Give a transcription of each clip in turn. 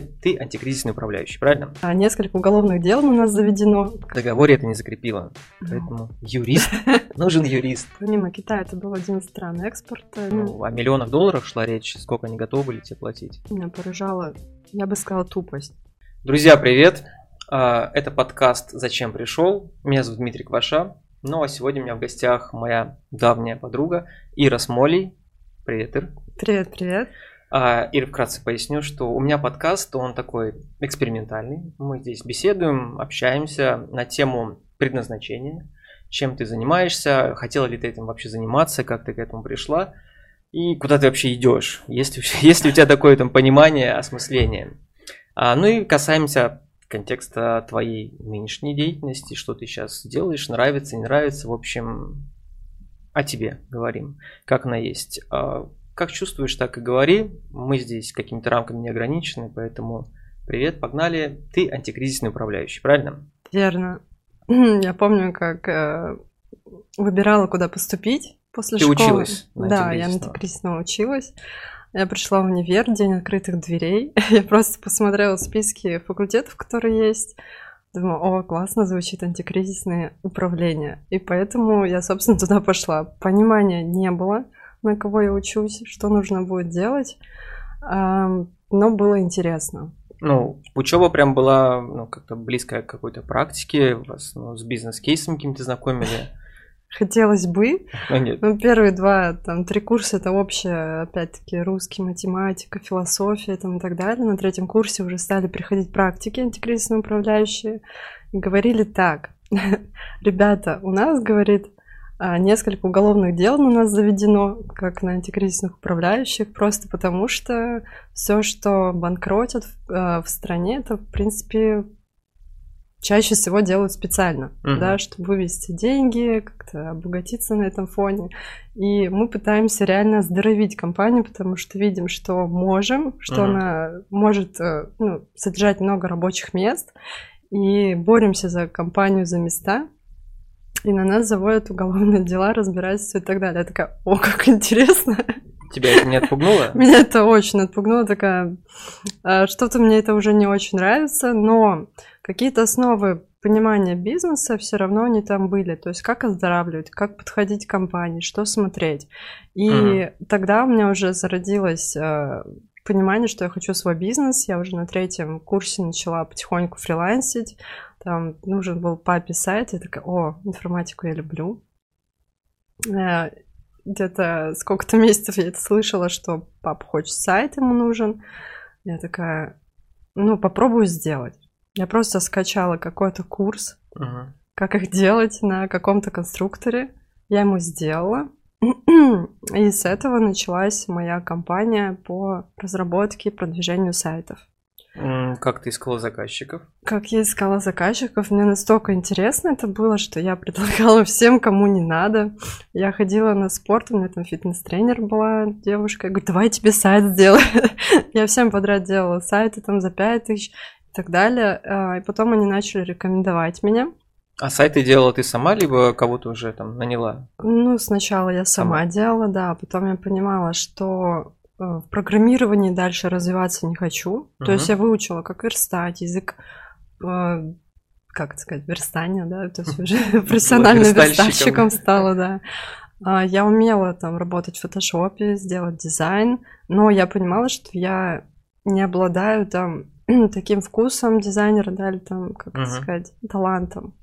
Ты антикризисный управляющий, правильно? А несколько уголовных дел у нас заведено. В договоре это не закрепило. Поэтому юрист. Нужен юрист. Помимо Китая это был один из стран экспорта. Ну, Ну, о миллионах долларов шла речь, сколько они готовы были тебе платить. меня поражала, я бы сказала, тупость. Друзья, привет! А, Это подкаст «Зачем пришел?». Меня зовут Дмитрий Кваша. Ну а сегодня у меня в гостях моя давняя подруга Ира Смолей. Привет, Ир. Привет, привет. А, Ир, вкратце поясню, что у меня подкаст, он такой экспериментальный. Мы здесь беседуем, общаемся на тему предназначения, чем ты занимаешься, хотела ли ты этим вообще заниматься, как ты к этому пришла и куда ты вообще идешь, есть ли, есть ли у тебя такое там понимание, осмысление. А, ну и касаемся контекста твоей нынешней деятельности, что ты сейчас делаешь, нравится, не нравится, в общем, о тебе говорим, как она есть. А, как чувствуешь, так и говори. Мы здесь какими-то рамками не ограничены, поэтому привет, погнали. Ты антикризисный управляющий, правильно? Верно. Я помню, как э, выбирала, куда поступить после Ты школы. училась на Да, я на антикризисного училась. Я пришла в универ, день открытых дверей. Я просто посмотрела списки факультетов, которые есть. Думаю, о, классно звучит антикризисное управление. И поэтому я, собственно, туда пошла. Понимания не было, на кого я учусь, что нужно будет делать. Но было интересно. Ну, учеба прям была ну, как-то близкая к какой-то практике, вас ну, с бизнес-кейсами какими-то знакомили. Хотелось бы, Ну, нет. Ну, первые два, там, три курса это общее, опять-таки, русский, математика, философия там, и так далее. На третьем курсе уже стали приходить практики антикризисные управляющие. И говорили так. Ребята, у нас, говорит, несколько уголовных дел на нас заведено, как на антикризисных управляющих, просто потому что все, что банкротят в, э, в стране, это, в принципе, чаще всего делают специально, Мгм. да, чтобы вывести деньги, как-то обогатиться на этом фоне. И мы пытаемся реально оздоровить компанию, потому что видим, что можем, что Мгм. она может э, ну, содержать много рабочих мест, и боремся за компанию, за места. И на нас заводят уголовные дела, разбирательства и так далее. Я такая, о, как интересно. Тебя это не отпугнуло? Меня это очень отпугнуло, такая, «А, что-то мне это уже не очень нравится, но какие-то основы понимания бизнеса все равно они там были. То есть как оздоравливать, как подходить к компании, что смотреть. И Мгм. тогда у меня уже зародилось э, понимание, что я хочу свой бизнес. Я уже на третьем курсе начала потихоньку фрилансить. Там нужен был папе сайт. Я такая, о, информатику я люблю. Э, Где-то сколько-то месяцев я это слышала, что папа хочет сайт, ему нужен. Я такая, ну, попробую сделать. Я просто скачала какой-то курс, Мгм. как их делать на каком-то конструкторе. Я ему сделала. И с этого началась моя кампания по разработке и продвижению сайтов. Как ты искала заказчиков? Как я искала заказчиков, мне настолько интересно это было, что я предлагала всем, кому не надо. Я ходила на спорт, у меня там фитнес-тренер была девушка. Я говорю, давай я тебе сайт сделаю. Я всем подряд делала сайты там за 5 тысяч и так далее. А, И потом они начали рекомендовать меня. А сайты делала ты сама, либо кого-то уже там наняла? Ну, сначала я сама, Сама. делала, да, а потом я понимала, что в программировании дальше развиваться не хочу. То есть я выучила, как верстать, язык, э, как это сказать, верстания, да, то есть уже профессиональным верстальщиком. стала, да. А, Я умела там работать в фотошопе, сделать дизайн, но я понимала, что я не обладаю там таким вкусом дизайнера, да, или там, как это Мгм. сказать, талантом.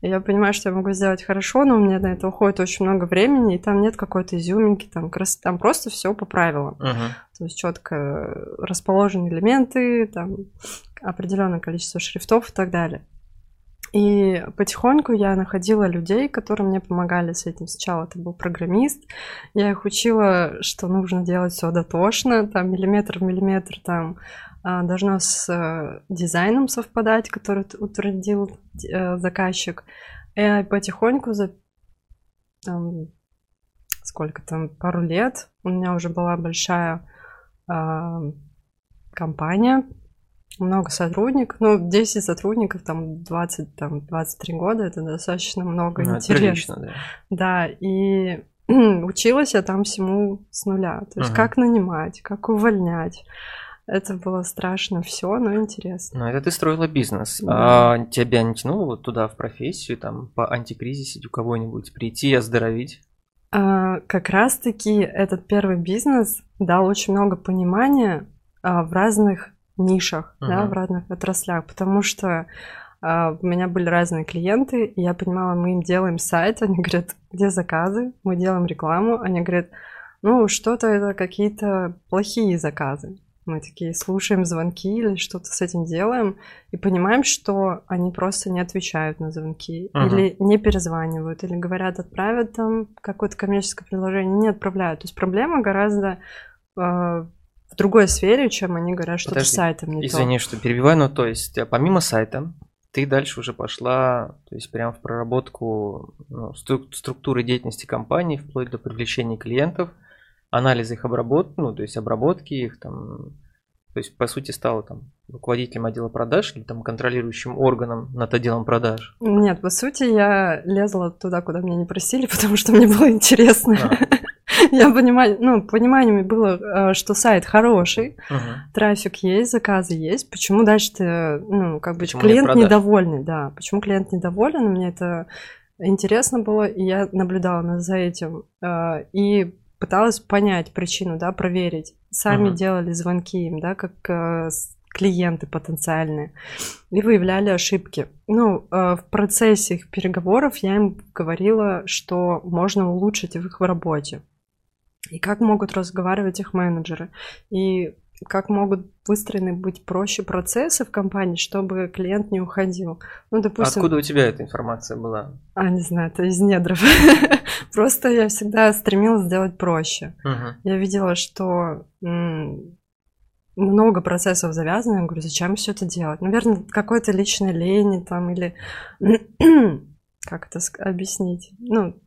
И я понимаю, что я могу сделать хорошо, но у меня на это уходит очень много времени, и там нет какой-то изюминки, там, крас... там просто все по правилам. Мгм. То есть четко расположены элементы, там определенное количество шрифтов и так далее. И потихоньку я находила людей, которые мне помогали с этим. Сначала это был программист, я их учила, что нужно делать все дотошно, там миллиметр в миллиметр там должно с э, дизайном совпадать, который утвердил э, заказчик. И потихоньку за там, сколько там, пару лет у меня уже была большая а, компания, много сотрудников, ну, 10 сотрудников, там, 20, там, 23 года, это достаточно много Ну, интересно. прилично, да. Да, и училась я там всему с нуля. То есть Мгм. как нанимать, как увольнять. Это было страшно все, но интересно. Ну, это ты строила бизнес. Да. А тебя не тянуло вот туда в профессию, там, по антикризисе у кого-нибудь прийти и оздоровить? А, как раз-таки этот первый бизнес дал очень много понимания а, в разных нишах, uh-huh. да, в разных отраслях, потому что а, у меня были разные клиенты, и я понимала, мы им делаем сайт, они говорят, где заказы, мы делаем рекламу, они говорят, ну, что-то это какие-то плохие заказы. Мы такие слушаем звонки или что-то с этим делаем и понимаем, что они просто не отвечают на звонки uh-huh. или не перезванивают, или говорят, отправят там какое-то коммерческое предложение, не отправляют. То есть проблема гораздо э, в другой сфере, чем они говорят, что Подожди, сайтом не извини, то. что перебиваю, но то есть э, помимо сайта ты дальше уже пошла, то есть прям в проработку ну, структуры деятельности компании, вплоть до привлечения клиентов – анализ их обработки, ну, то есть обработки их там, то есть, по сути, стала там руководителем отдела продаж или там контролирующим органом над отделом продаж? Нет, по сути, я лезла туда, куда меня не просили, потому что мне было интересно. А. Я понимаю, ну, понимание было, э, что сайт хороший, угу. трафик есть, заказы есть. Почему дальше ну, как бы почему клиент недовольный, да. Почему клиент недоволен? Мне это интересно было, и я наблюдала за этим. Э, и пыталась понять причину, да, проверить. Сами uh-huh. делали звонки им, да, как э, клиенты потенциальные, и выявляли ошибки. Ну, э, в процессе их переговоров я им говорила, что можно улучшить в их работе. И как могут разговаривать их менеджеры. И как могут выстроены быть проще процессы в компании, чтобы клиент не уходил. Ну, допустим... Откуда у тебя эта информация была? А, не знаю, это из недров. Просто я всегда стремилась сделать проще. Я видела, что много процессов завязано. Я говорю, зачем все это делать? Наверное, какой-то личной лени там или... как это объяснить? Ну,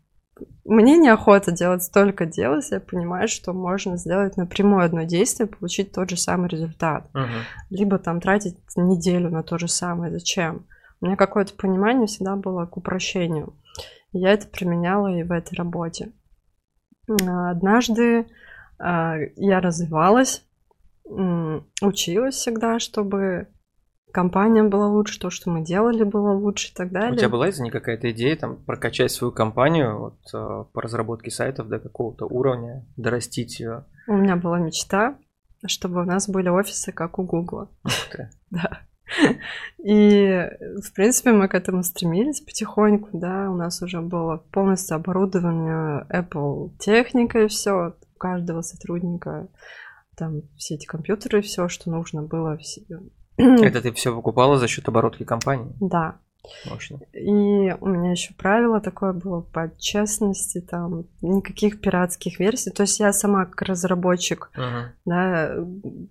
мне неохота делать столько дел, если я понимаю, что можно сделать напрямую одно действие, получить тот же самый результат. Uh-huh. Либо там тратить неделю на то же самое. Зачем? У меня какое-то понимание всегда было к упрощению. я это применяла и в этой работе. Однажды а, я развивалась, училась всегда, чтобы компания была лучше, то, что мы делали, было лучше и так далее. У тебя была из-за них какая-то идея там прокачать свою компанию вот, э, по разработке сайтов до какого-то уровня, дорастить ее? У меня была мечта, чтобы у нас были офисы, как у Гугла. Да. И, в принципе, мы к этому стремились потихоньку, да, у нас уже было полностью оборудование Apple техникой, все, у каждого сотрудника там все эти компьютеры, все, что нужно было, все, Это ты все покупала за счет оборотки компании? Да. Мощно. И у меня еще правило такое было по честности, там никаких пиратских версий. То есть я сама как разработчик, uh-huh. да,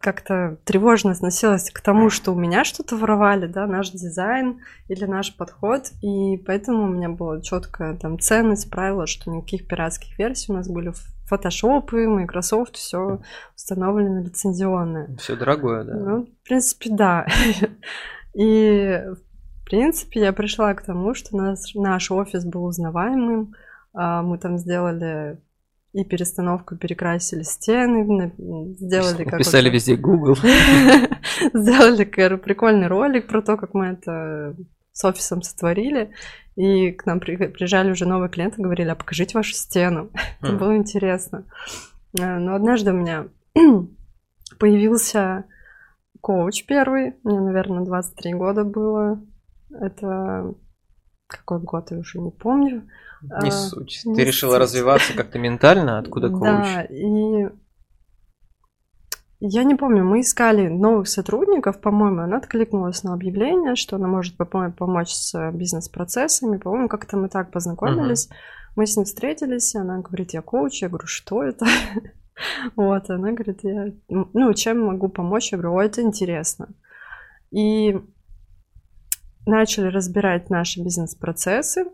как-то тревожно относилась к тому, что у меня что-то воровали, да, наш дизайн или наш подход, и поэтому у меня была четкая там ценность, правило, что никаких пиратских версий у нас были Photoshop, Microsoft, все установлено лицензионное. Все дорогое, да? Ну, в принципе, да. И, в принципе, я пришла к тому, что наш, наш офис был узнаваемым. А, мы там сделали и перестановку, перекрасили стены, сделали как Писали везде Google. Сделали прикольный ролик про то, как мы это с офисом сотворили. И к нам приезжали уже новые клиенты, говорили, а покажите вашу стену. Это было интересно. Э, но однажды у меня появился коуч первый. Мне, наверное, 23 года было. Это какой год, я уже не помню. Не а, суть. Не Ты решила суть. развиваться как-то ментально? Откуда коуч? Да, и я не помню, мы искали новых сотрудников, по-моему, она откликнулась на объявление, что она может помочь с бизнес-процессами. По-моему, как-то мы так познакомились. Uh-huh. Мы с ней встретились, она говорит, я коуч. Я говорю, что это? вот, она говорит, я, ну, чем могу помочь? Я говорю, о, это интересно. И начали разбирать наши бизнес-процессы.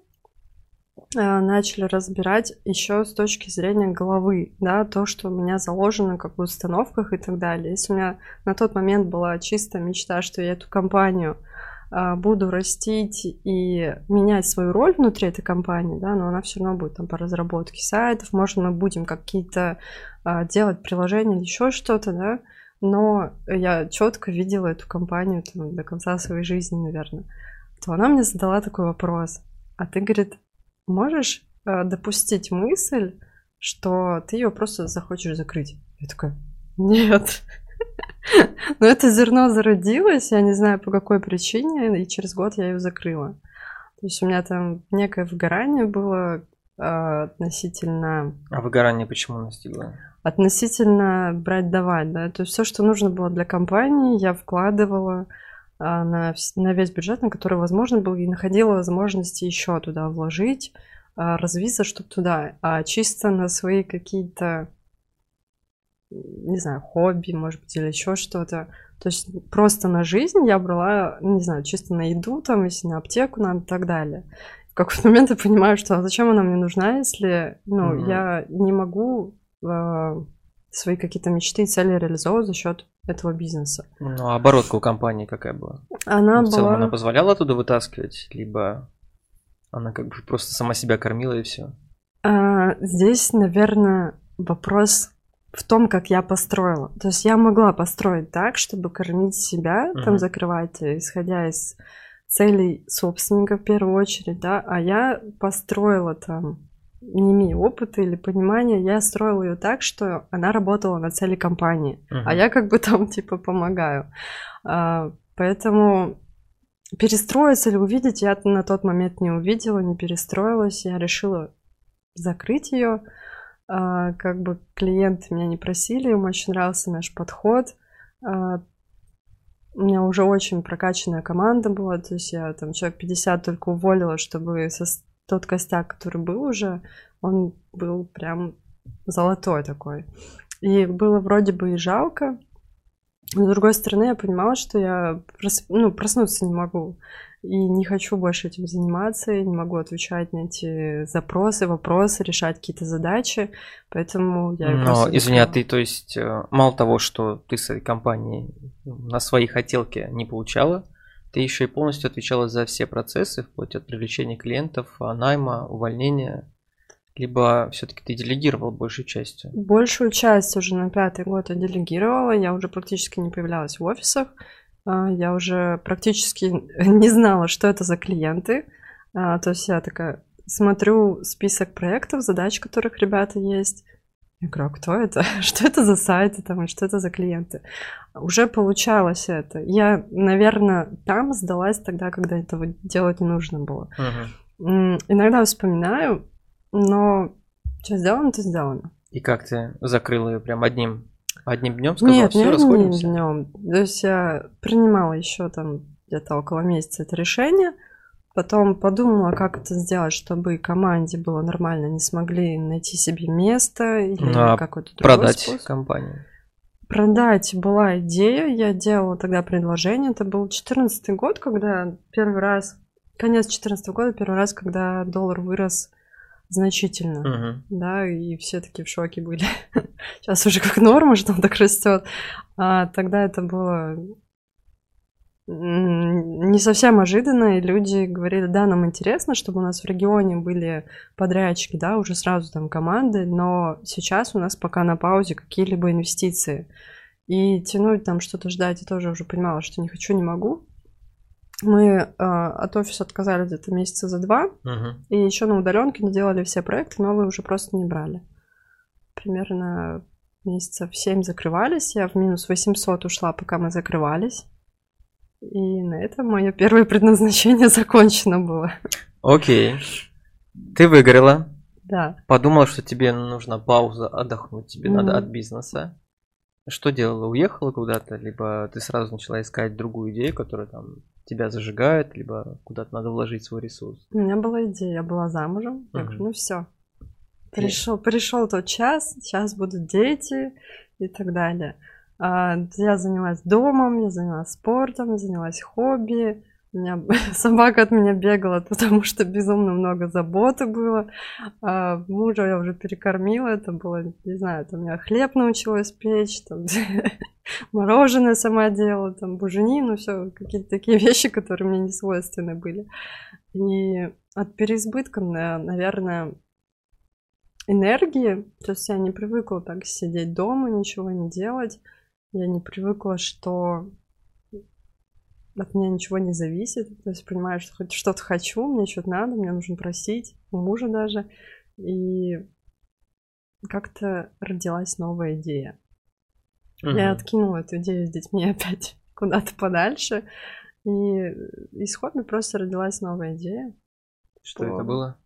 Э, начали разбирать еще с точки зрения головы, да, то, что у меня заложено как в установках и так далее. Если у меня на тот момент была чистая мечта, что я эту компанию э, буду растить и менять свою роль внутри этой компании, да, но она все равно будет там по разработке сайтов, может, мы будем какие-то а, делать приложения еще что-то, да, но я четко видела эту компанию там, до конца своей жизни, наверное, то она мне задала такой вопрос. А ты, говорит, можешь э, допустить мысль, что ты ее просто захочешь закрыть? Я такая, нет. Но это зерно зародилось, я не знаю по какой причине, и через год я ее закрыла. То есть у меня там некое выгорание было относительно... А выгорание почему настигло? Относительно брать-давать, да. То есть все, что нужно было для компании, я вкладывала а, на, на весь бюджет, на который возможно был, и находила возможности еще туда вложить, а, развиться, чтобы туда, а чисто на свои какие-то, не знаю, хобби, может быть, или еще что-то. То есть просто на жизнь я брала, не знаю, чисто на еду, там, если на аптеку надо и так далее. В какой-то момент я понимаю, что а зачем она мне нужна, если, ну, mm-hmm. я не могу э, свои какие-то мечты и цели реализовывать за счет этого бизнеса. Ну, а оборотка у компании какая была? Она ну, в целом была... она позволяла оттуда вытаскивать, либо она как бы просто сама себя кормила и все? А, здесь, наверное, вопрос в том, как я построила. То есть я могла построить так, чтобы кормить себя, uh-huh. там закрывать, исходя из целей собственника в первую очередь, да, а я построила там не имея опыта или понимания, я строила ее так, что она работала на цели компании, uh-huh. а я как бы там типа помогаю. А, поэтому перестроиться или увидеть я на тот момент не увидела, не перестроилась, я решила закрыть ее. А, как бы клиенты меня не просили, им очень нравился наш подход. А, у меня уже очень прокачанная команда была, то есть я там человек 50 только уволила, чтобы со тот костяк, который был уже, он был прям золотой такой. И было вроде бы и жалко, но с другой стороны я понимала, что я прос... ну, проснуться не могу. И не хочу больше этим заниматься, я не могу отвечать на эти запросы, вопросы, решать какие-то задачи, поэтому я... Но, извини, а ты, то есть, э, мало того, что ты с этой компанией на свои хотелки не получала, ты еще и полностью отвечала за все процессы, вплоть от привлечения клиентов, найма, увольнения, либо все-таки ты делегировал большую часть? Большую часть уже на пятый год я делегировала, я уже практически не появлялась в офисах, а, я уже практически не знала, что это за клиенты, а, то есть я такая смотрю список проектов, задач, которых ребята есть, я говорю, а кто это? Что это за сайты там, что это за клиенты? Уже получалось это. Я, наверное, там сдалась тогда, когда этого делать не нужно было. Uh-huh. Иногда вспоминаю, но что сделано, то сделано. И как ты закрыла ее прям одним, одним днем? Сказала, Нет, все, не одним днем. То есть я принимала еще там где-то около месяца это решение – Потом подумала, как это сделать, чтобы команде было нормально, не смогли найти себе место или а какой-то другой продать способ. компанию. Продать была идея, я делала тогда предложение, это был 2014 год, когда первый раз, конец 2014 года, первый раз, когда доллар вырос значительно, uh-huh. да, и все таки в шоке были. Сейчас уже как норма, что он так растет. А тогда это было не совсем ожиданно, и люди говорили, да, нам интересно, чтобы у нас в регионе были подрядчики, да, уже сразу там команды, но сейчас у нас пока на паузе какие-либо инвестиции. И тянуть там что-то ждать, я тоже уже понимала, что не хочу, не могу. Мы э, от офиса отказались где-то месяца за два, uh-huh. и еще на удаленке делали все проекты, новые уже просто не брали. Примерно месяцев 7 закрывались, я в минус 800 ушла, пока мы закрывались. И на этом мое первое предназначение закончено было. Окей. Ты выиграла. Да. Подумала, что тебе нужна пауза, отдохнуть тебе mm-hmm. надо от бизнеса. Что делала? Уехала куда-то? Либо ты сразу начала искать другую идею, которая там тебя зажигает, либо куда-то надо вложить свой ресурс? У меня была идея, я была замужем. Я говорю, ну все. Пришел, пришел тот час, сейчас будут дети и так далее. А, я занялась домом, я занялась спортом, я занялась хобби. Меня собака от меня бегала, потому что безумно много заботы было. А мужа я уже перекормила, это было, не знаю, там я хлеб научилась печь, там мороженое сама делала, там буженину, все какие-то такие вещи, которые мне не свойственны были. И от переизбытка, наверное, энергии, то есть я не привыкла так сидеть дома, ничего не делать. Я не привыкла, что от меня ничего не зависит. То есть понимаю, что хоть что-то хочу, мне что-то надо, мне нужно просить, у мужа даже. И как-то родилась новая идея. Угу. Я откинула эту идею с детьми опять куда-то подальше. И исходно просто родилась новая идея. Что, что это было?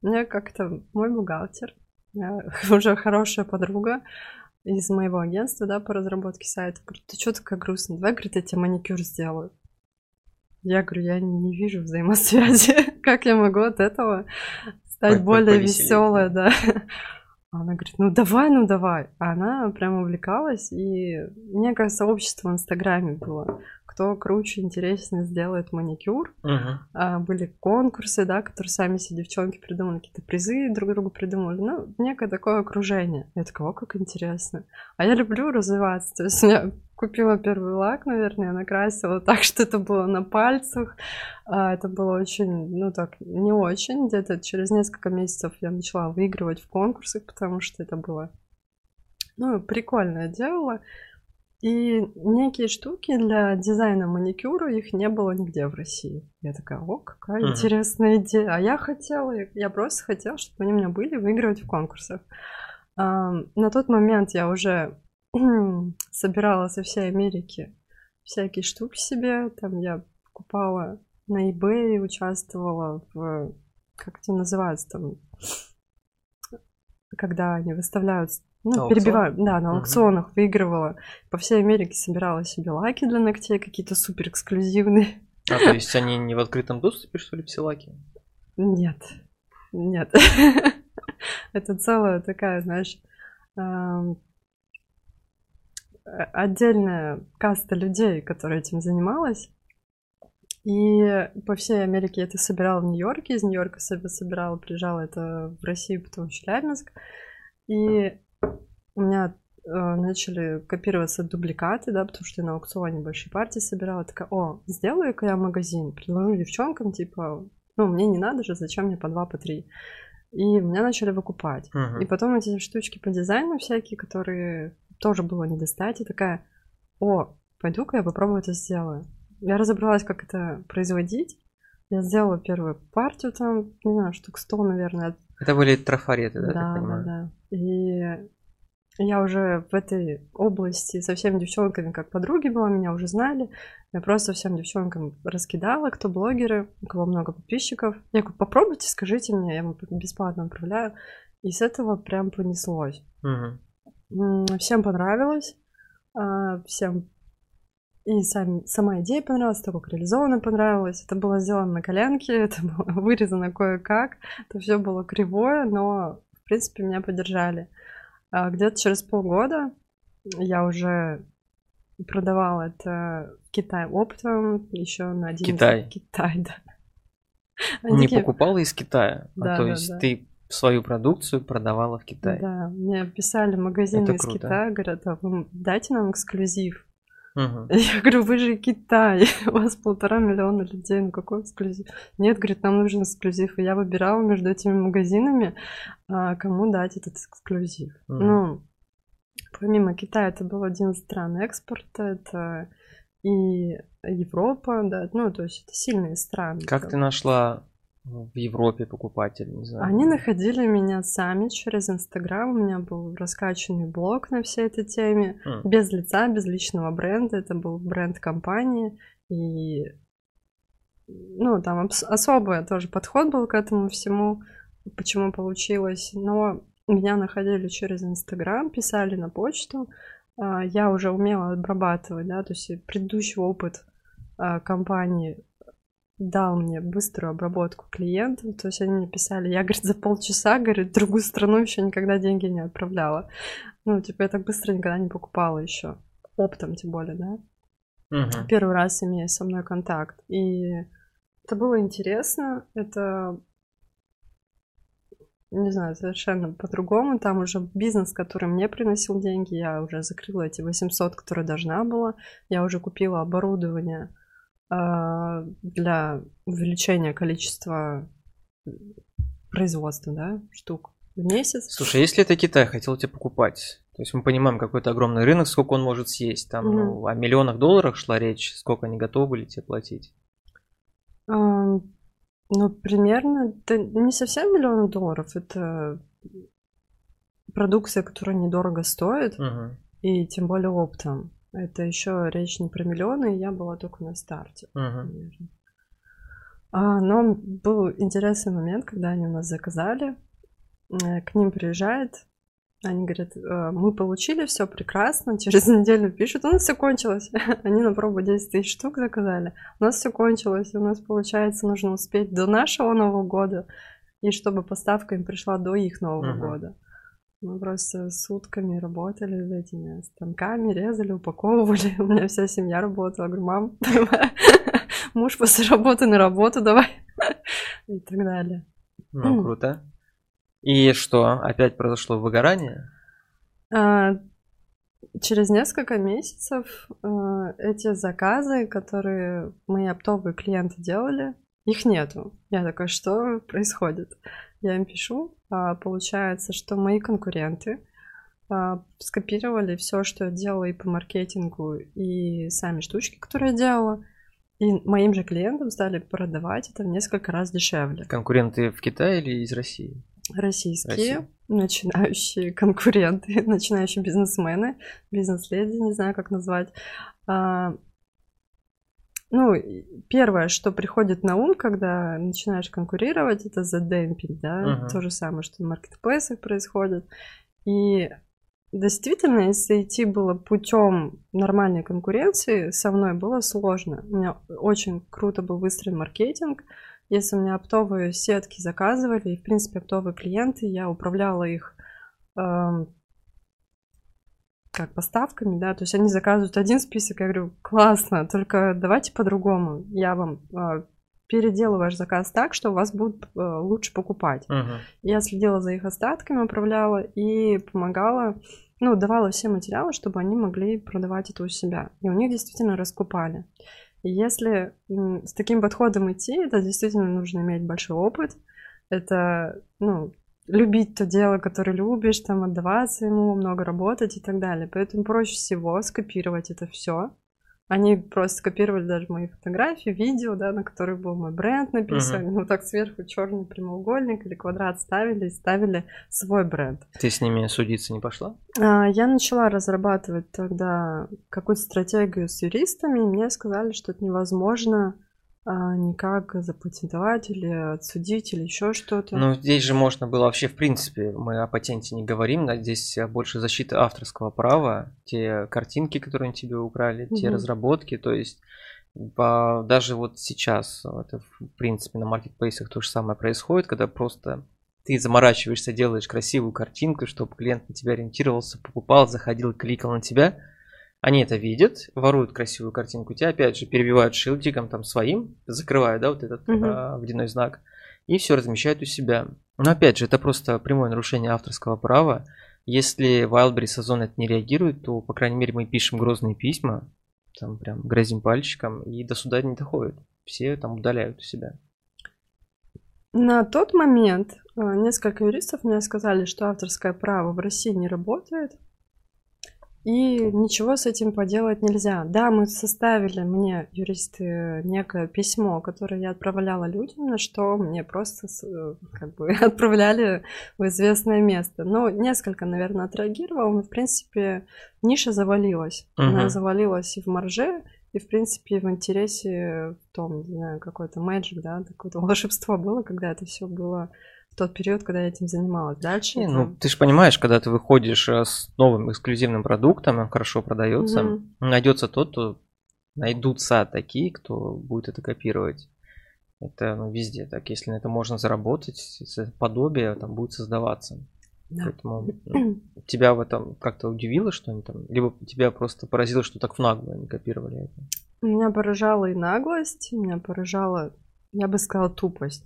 Мне как-то мой бухгалтер, уже хорошая подруга из моего агентства, да, по разработке сайта, говорит, ты что такая грустная? Давай, говорит, я тебе маникюр сделаю. Я говорю, я не вижу взаимосвязи. как я могу от этого стать более веселой, да. Она говорит, ну давай, ну давай. А она прям увлекалась, и некое сообщество в Инстаграме было. Кто круче, интереснее сделает маникюр. Uh-huh. Были конкурсы, да, которые сами все девчонки придумали, какие-то призы друг другу придумали. Ну, некое такое окружение. Я такая, о, как интересно. А я люблю развиваться. То есть меня купила первый лак, наверное, накрасила так, что это было на пальцах. А, это было очень, ну так, не очень. Где-то через несколько месяцев я начала выигрывать в конкурсах, потому что это было, ну, прикольное дело. И некие штуки для дизайна маникюра, их не было нигде в России. Я такая, о, какая uh-huh. интересная идея. А я хотела, я просто хотела, чтобы они у меня были, выигрывать в конкурсах. А, на тот момент я уже собирала со всей Америки всякие штуки себе. Там я покупала на eBay, участвовала в... Как это называется там? Когда они выставляют ну, на перебиваю, аукцион? да, на аукционах угу. выигрывала. По всей Америке собирала себе лаки для ногтей, какие-то супер эксклюзивные. А, то есть они не в открытом доступе, что ли, все лаки? Нет, нет. Это целая такая, знаешь, отдельная каста людей, которая этим занималась. И по всей Америке я это собирала в Нью-Йорке, из Нью-Йорка себе собирала, приезжала это в Россию, потом в Челябинск. И у меня э, начали копироваться дубликаты, да, потому что я на аукционе большие партии собирала. Такая, о, сделаю-ка я магазин, предложу девчонкам, типа, ну, мне не надо же, зачем мне по два, по три. И меня начали выкупать. Uh-huh. И потом эти штучки по дизайну всякие, которые тоже было не достать. И такая, о, пойду-ка я попробую это сделаю. Я разобралась, как это производить. Я сделала первую партию там, не знаю, штук 100, наверное. Это были трафареты, да? Да, да, да. И я уже в этой области со всеми девчонками, как подруги была, меня уже знали. Я просто всем девчонкам раскидала, кто блогеры, у кого много подписчиков. Я говорю, попробуйте, скажите мне, я вам бесплатно отправляю. И с этого прям понеслось. Угу. Всем понравилось, а, всем и сам, сама идея понравилась, то, как реализовано понравилось. Это было сделано на коленке, это было вырезано кое-как. Это все было кривое, но, в принципе, меня поддержали. А где-то через полгода я уже продавала это в Китай оптом, еще на один... Китай? Китай, да. Они Не такие... покупала из Китая, а да, а то да, есть да. ты свою продукцию продавала в Китае. Да, мне писали магазины Это из круто. Китая, говорят, а вы дайте нам эксклюзив. Угу. Я говорю, вы же Китай, у вас полтора миллиона людей, ну какой эксклюзив? Нет, говорит, нам нужен эксклюзив. И я выбирала между этими магазинами, а, кому дать этот эксклюзив. Угу. Ну, помимо Китая, это был один из стран экспорта, это и Европа, да, ну, то есть это сильные страны. Как ты нашла в Европе покупатель, не знаю. Они находили меня сами через Инстаграм. У меня был раскачанный блог на всей этой теме. Mm. Без лица, без личного бренда. Это был бренд компании. И ну, там особый тоже подход был к этому всему, почему получилось. Но меня находили через Инстаграм, писали на почту. А, я уже умела обрабатывать, да, то есть предыдущий опыт а, компании дал мне быструю обработку клиентов. То есть они мне писали, я, говорит, за полчаса, говорит, в другую страну еще никогда деньги не отправляла. Ну, типа, я так быстро никогда не покупала еще. Оптом, тем более, да. Угу. Первый раз имея со мной контакт. И это было интересно. Это не знаю, совершенно по-другому. Там уже бизнес, который мне приносил деньги, я уже закрыла эти 800, которые должна была. Я уже купила оборудование, для увеличения количества производства, да, штук в месяц. Слушай, если это Китай хотел тебя покупать, То есть мы понимаем какой-то огромный рынок, сколько он может съесть. Там mm-hmm. ну, о миллионах долларах шла речь, сколько они готовы были тебе платить? Um, ну, примерно, это не совсем миллионы долларов, это продукция, которая недорого стоит, uh-huh. и тем более оптом. Это еще речь не про миллионы, я была только на старте. Uh-huh. А, но был интересный момент, когда они у нас заказали. Э, к ним приезжает, они говорят, «Э, мы получили все прекрасно, через неделю пишут, у нас все кончилось. Они на пробу 10 тысяч штук заказали, у нас все кончилось, у нас, получается, нужно успеть до нашего Нового года, и чтобы поставка им пришла до их Нового uh-huh. года. Мы просто сутками работали с этими станками, резали, упаковывали. У меня вся семья работала. Я говорю, мам, муж после работы на работу давай. И так далее. Ну, круто. И что, опять произошло выгорание? А, через несколько месяцев а, эти заказы, которые мои оптовые клиенты делали, их нету. Я такая, что происходит? Я им пишу, а, получается, что мои конкуренты а, скопировали все, что я делала и по маркетингу, и сами штучки, которые я делала, и моим же клиентам стали продавать это в несколько раз дешевле. Конкуренты в Китае или из России? Российские, Россия. начинающие конкуренты, начинающие бизнесмены, бизнес-леди, не знаю, как назвать. Ну, первое, что приходит на ум, когда начинаешь конкурировать, это задемпинг, да, uh-huh. то же самое, что в маркетплейсах происходит. И действительно, если идти было путем нормальной конкуренции, со мной было сложно. У меня очень круто был выстроен маркетинг. Если у меня оптовые сетки заказывали, и, в принципе, оптовые клиенты, я управляла их эм, как поставками, да, то есть они заказывают один список, я говорю, классно, только давайте по-другому, я вам э, переделаю ваш заказ так, что вас будут э, лучше покупать. Uh-huh. Я следила за их остатками, управляла и помогала, ну, давала все материалы, чтобы они могли продавать это у себя. И у них действительно раскупали. И если с таким подходом идти, это действительно нужно иметь большой опыт. Это, ну, любить то дело, которое любишь, там отдаваться ему, много работать и так далее. Поэтому проще всего скопировать это все. Они просто скопировали даже мои фотографии, видео, да, на которых был мой бренд написан. Uh-huh. Ну так сверху черный прямоугольник или квадрат ставили и ставили свой бренд. Ты с ними судиться не пошла? А, я начала разрабатывать тогда какую-то стратегию с юристами, и мне сказали, что это невозможно никак запатентовать или отсудить или еще что-то. Ну, здесь же можно было вообще, в принципе, мы о патенте не говорим, да, здесь больше защита авторского права, те картинки, которые тебе украли, угу. те разработки, то есть по, даже вот сейчас, это в принципе на маркетплейсах то же самое происходит, когда просто ты заморачиваешься, делаешь красивую картинку, чтобы клиент на тебя ориентировался, покупал, заходил, кликал на тебя – они это видят, воруют красивую картинку, тебя опять же перебивают шилдиком там своим, закрывают, да, вот этот угу. а, водяной знак, и все размещают у себя. Но опять же, это просто прямое нарушение авторского права. Если Wildberries Озон это не реагирует, то, по крайней мере, мы пишем грозные письма, там прям грозим пальчиком, и до суда не доходит. Все там удаляют у себя. На тот момент а, несколько юристов мне сказали, что авторское право в России не работает, и ничего с этим поделать нельзя. Да, мы составили, мне юристы, некое письмо, которое я отправляла людям, на что мне просто э, как бы отправляли в известное место. Но несколько, наверное, отреагировал, но, в принципе, ниша завалилась. Uh-huh. Она завалилась и в марже, и, в принципе, в интересе в том, не знаю, какой-то magic, да, какое-то волшебство было, когда это все было тот период, когда я этим занималась. Дальше. Не, это... Ну, ты же понимаешь, когда ты выходишь э, с новым эксклюзивным продуктом, он хорошо продается, угу. найдется тот, кто найдутся такие, кто будет это копировать. Это ну, везде так. Если на это можно заработать, подобие там будет создаваться. Да. Поэтому тебя в этом как-то удивило, что они там, либо тебя просто поразило, что так в наглую они копировали это? Меня поражала и наглость, меня поражала, я бы сказала, тупость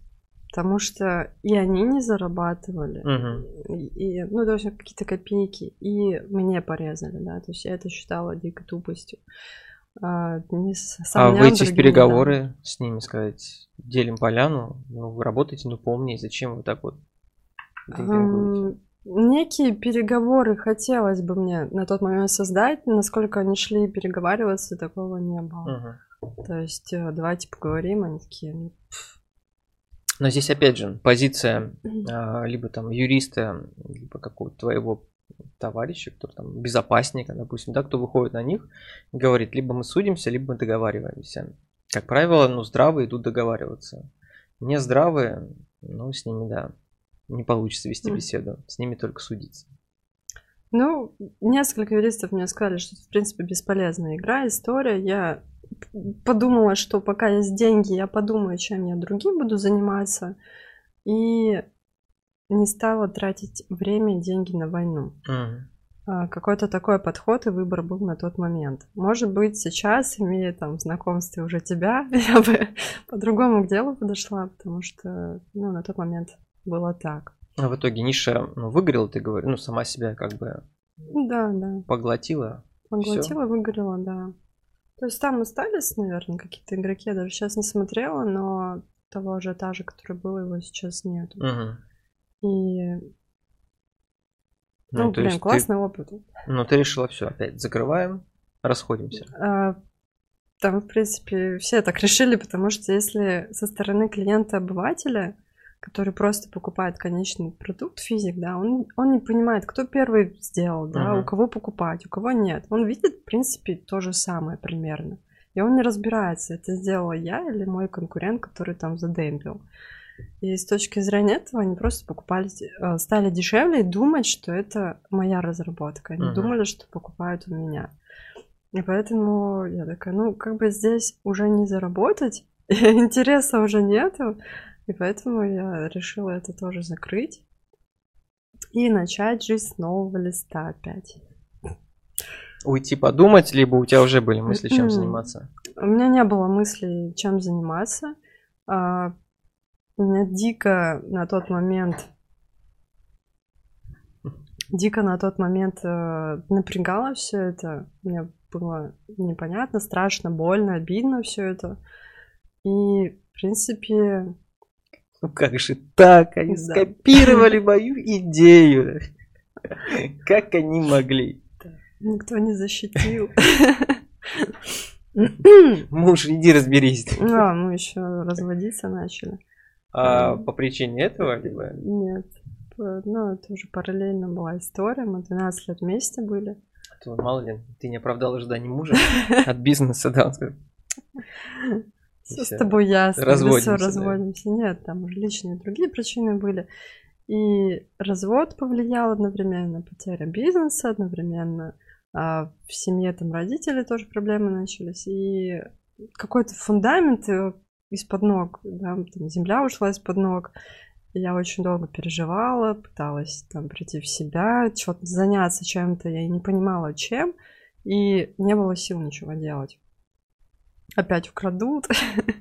потому что и они не зарабатывали, угу. и, ну, то есть какие-то копейки, и мне порезали, да, то есть я это считала дикой тупостью. А, не а выйти в переговоры да. с ними, сказать, делим поляну, ну, вы работаете, ну, помни, зачем вы так вот некие переговоры хотелось бы мне на тот момент создать. Насколько они шли переговариваться, такого не было. Мгм. То есть, э, давайте поговорим, они такие, ну, Но здесь опять же позиция а, либо там юриста, либо какого-то твоего товарища, который там безопасника, допустим, да, кто выходит на них говорит, либо мы судимся, либо мы договариваемся. Как правило, ну, здравые идут договариваться. Не здравые, ну, с ними, да, не получится вести беседу, с ними только судиться. Ну, несколько юристов мне сказали, что это, в принципе, бесполезная игра, история. Я подумала, что пока есть деньги, я подумаю, чем я другим буду заниматься. И не стала тратить время и деньги на войну. А, Какой-то такой подход и выбор был на тот момент. Может быть, сейчас, имея там знакомстве уже тебя, я бы по-другому к делу подошла, потому что, ну, на тот момент было так. А в итоге Ниша ну, выгорела, ты говоришь, ну, сама себя как бы Да, да. поглотила. Поглотила, выгорела, да. То есть там остались, наверное, какие-то игроки, я даже сейчас не смотрела, но того ажиотажа, который был, его сейчас нет. Мгм. И, ну, то блин, есть ты- классный опыт. ну, ты решила, все, опять закрываем, расходимся. А, Там, в принципе, все так решили, потому что если со стороны клиента-обывателя, который просто покупает конечный продукт, физик, да, он, он не понимает, кто первый сделал, да, Мгм. у кого покупать, у кого нет. Он видит, в принципе, то же самое примерно. И он не разбирается, это сделала я или мой конкурент, который там задемпил. И с точки зрения этого они просто покупали, э, стали дешевле и думать, что это моя разработка. Они Мгм. думали, что покупают у меня. И поэтому я такая, ну, как бы здесь уже не заработать, интереса уже нету, и поэтому я решила это тоже закрыть и начать жизнь с нового листа опять. Уйти подумать, либо у тебя уже были мысли, чем Мгм. заниматься? У меня не было мыслей, чем заниматься. А, Меня дико на тот момент дико на тот момент э, напрягало все это. Мне было непонятно, страшно, больно, обидно все это. И, в принципе, Ну как же так? Они Да. скопировали мою идею. Как они могли? никто не защитил. Муж, иди разберись. А, мы еще разводиться начали. А по причине этого, либо... Нет. Ну, это уже параллельно была история. Мы 12 лет вместе были. А то, мало ли, ты не оправдал ожиданий мужа от бизнеса, да? Всё с тобой ясно. Разводимся, Все, да. разводимся. Нет, там уже личные другие причины были. И развод повлиял одновременно, потеря бизнеса одновременно. а в семье там родители тоже проблемы начались. И какой-то фундамент э, из-под ног, да, там земля ушла из-под ног. Я очень долго переживала, пыталась там прийти в себя, что-то заняться чем-то, я не понимала чем, и не было сил ничего делать. Опять украдут,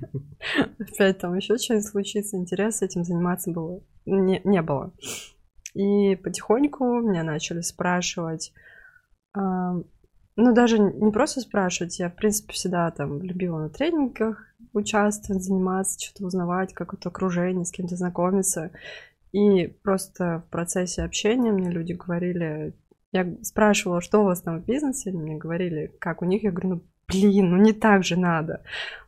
опять там еще что-нибудь случится, интереса этим заниматься было не, не было. И потихоньку меня начали спрашивать, а, ну даже не просто спрашивать, я в принципе всегда там любила на тренингах участвовать, заниматься, что-то узнавать, как это окружение, с кем-то знакомиться. И просто в процессе общения мне люди говорили, я спрашивала, что у вас там в бизнесе, мне говорили, как у них, я говорю, ну блин, ну не так же надо,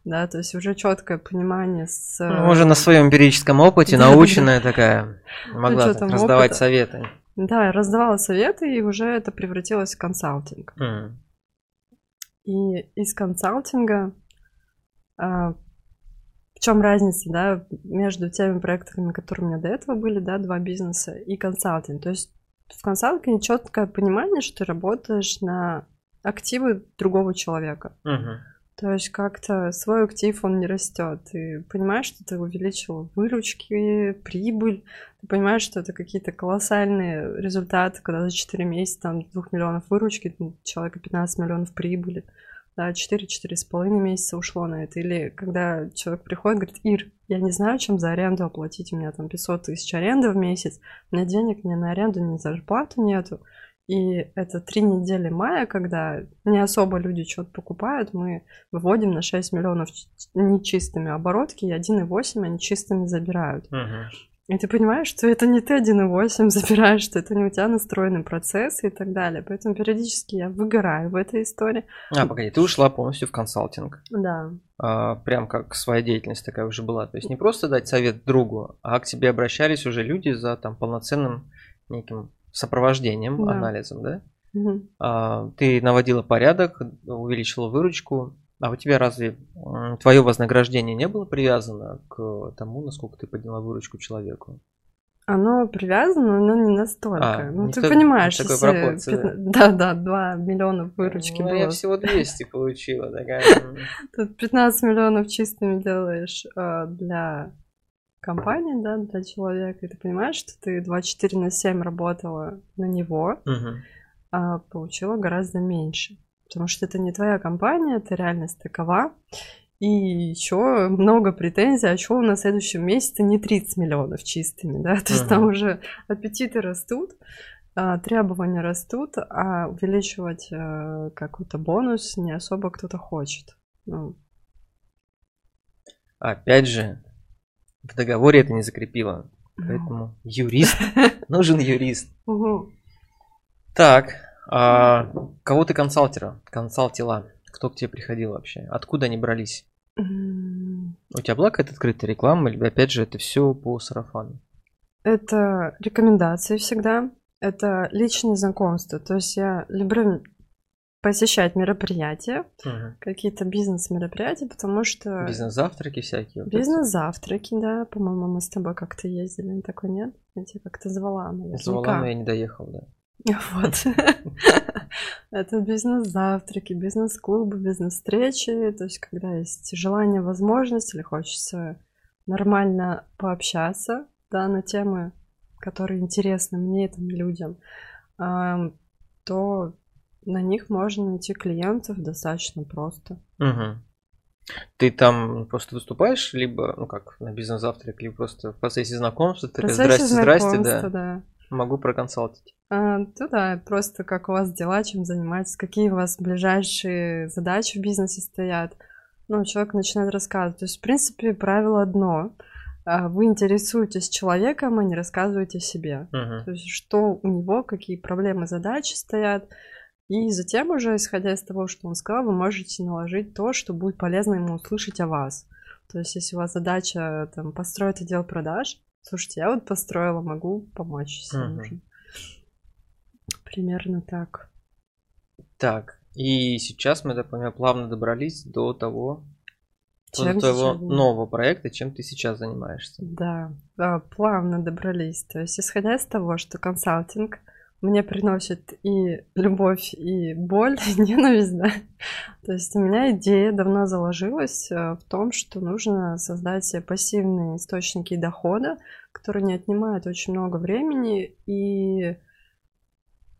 да, то есть уже четкое понимание с... Ну, Уже на своем эмпирическом опыте, Да, наученная такая, могла там, раздавать опыта? советы. Да, я раздавала советы, и уже это превратилось в консалтинг. И из консалтинга а, в чем разница, да, между теми проектами, которые у меня до этого были, да, два бизнеса, и консалтинг. То есть в консалтинге четкое понимание, что ты работаешь на активы другого человека. Мгм. То есть как-то свой актив, он не растет. Ты понимаешь, что ты увеличил выручки, прибыль. Ты понимаешь, что это какие-то колоссальные результаты, когда за 4 месяца там 2 миллионов выручки, у человека 15 миллионов прибыли. Да, 4-4,5 месяца ушло на это. Или когда человек приходит, говорит, Ир, я не знаю, чем за аренду оплатить, у меня там 500 тысяч аренды в месяц, у меня денег ни на аренду, ни на зарплату нету. И это три недели мая, когда не особо люди что-то покупают, мы выводим на 6 миллионов нечистыми оборотки, и 1,8 они чистыми забирают. Мгм. И ты понимаешь, что это не ты 1.8 забираешь, что это не у тебя настроенный процесс и так далее. Поэтому периодически я выгораю в этой истории. А, погоди, ты ушла полностью в консалтинг. Да. А, прям как своя деятельность такая уже была. То есть не просто дать совет другу, а к тебе обращались уже люди за там полноценным неким сопровождением, Да. анализом, да? А, ты наводила порядок, увеличила выручку. А у тебя разве твое вознаграждение не было привязано к тому, насколько ты подняла выручку человеку? Оно привязано, но не настолько. А, ну, не ты той- понимаешь, такой если пропорции, да. 15 Да, да, 2 миллиона выручки Ну, было. я всего 200 получила. такая. Тут 15 миллионов чистыми делаешь э, для компании, да, для человека, и ты понимаешь, что ты 24 на 7 работала на него, а получила гораздо меньше. Потому что это не твоя компания, это реальность такова. И еще много претензий, а что на следующем месяце не 30 миллионов чистыми, да? То есть там уже аппетиты растут, а, требования растут, а увеличивать э, какой-то бонус не особо кто-то хочет. Ну, Опять же, в договоре это не закрепило. ну. Поэтому юрист, нужен юрист. Так, а кого ты консалтера, консалтила? Кто к тебе приходил вообще? Откуда они брались? У тебя была какая-то открытая реклама, или опять же это все по сарафану? Это рекомендации всегда. Это личные знакомства. То есть я люблю посещать мероприятия, Мгм. какие-то бизнес-мероприятия, потому что... Бизнес-завтраки всякие. вот. Бизнес-завтраки, да. По-моему, мы с тобой как-то ездили. Такой нет? Я тебя как-то звала, наверняка. Звала, но я не доехал, да. Вот. Это бизнес-завтраки, бизнес-клубы, бизнес-встречи. То есть, когда есть желание, возможность или хочется нормально пообщаться, да, на темы, которые интересны мне, этим людям, то на них можно найти клиентов достаточно просто. Мгм. Ты там просто выступаешь, либо, ну как, на бизнес-завтрак, либо просто в процессе знакомства, ты процессе здрасте, здрасте, да, да. могу проконсалтить. А, ну да, просто как у вас дела, чем занимаетесь, какие у вас ближайшие задачи в бизнесе стоят. Ну, человек начинает рассказывать. То есть, в принципе, правило одно. А, Вы интересуетесь человеком, а не рассказываете себе. Мгм. То есть, что у него, какие проблемы, задачи стоят. И затем уже, исходя из того, что он сказал, вы можете наложить то, что будет полезно ему услышать о вас. То есть, если у вас задача там, построить отдел продаж, слушайте, я вот построила, могу помочь, если Мгм. нужно. Примерно так. Так, и сейчас мы, так понимаю, плавно добрались до того, Чем твоего сейчас нового проекта, чем ты сейчас занимаешься. Да, да, плавно добрались. То есть, исходя из того, что консалтинг мне приносит и любовь, и боль, и ненависть, да. То есть у меня идея давно заложилась э, в том, что нужно создать себе пассивные источники дохода, которые не отнимают очень много времени, и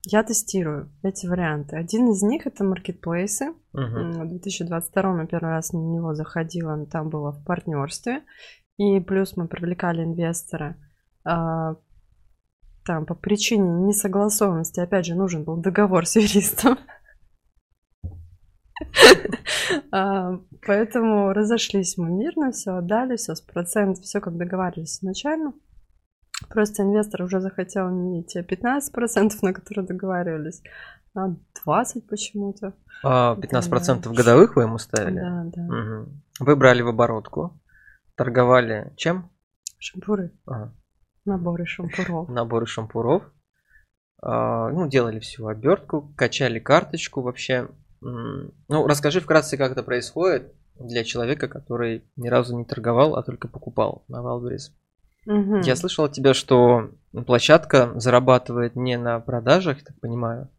я тестирую эти варианты. Один из них это маркетплейсы. М, В 2022 я первый раз на него заходила, но там было в партнерстве. И плюс мы привлекали инвестора. А, Там по причине несогласованности, опять же, нужен был договор с юристом. А, Поэтому разошлись мы мирно, все отдали, все с процентов, все как договаривались изначально. Просто инвестор уже захотел не те 15%, на которые договаривались, а 20 почему-то. А, 15% годовых вы ему ставили? Да, да. Мгм. Вы брали в оборотку, торговали чем? Шампуры, Ага. Наборы шампуров. Наборы шампуров. А, ну, делали всю обертку, качали карточку вообще. Ну, расскажи вкратце, как это происходит для человека, который ни разу не торговал, а только покупал на Wildberries. Мгм. Я слышал от тебя, что площадка зарабатывает не на продажах, я так понимаю,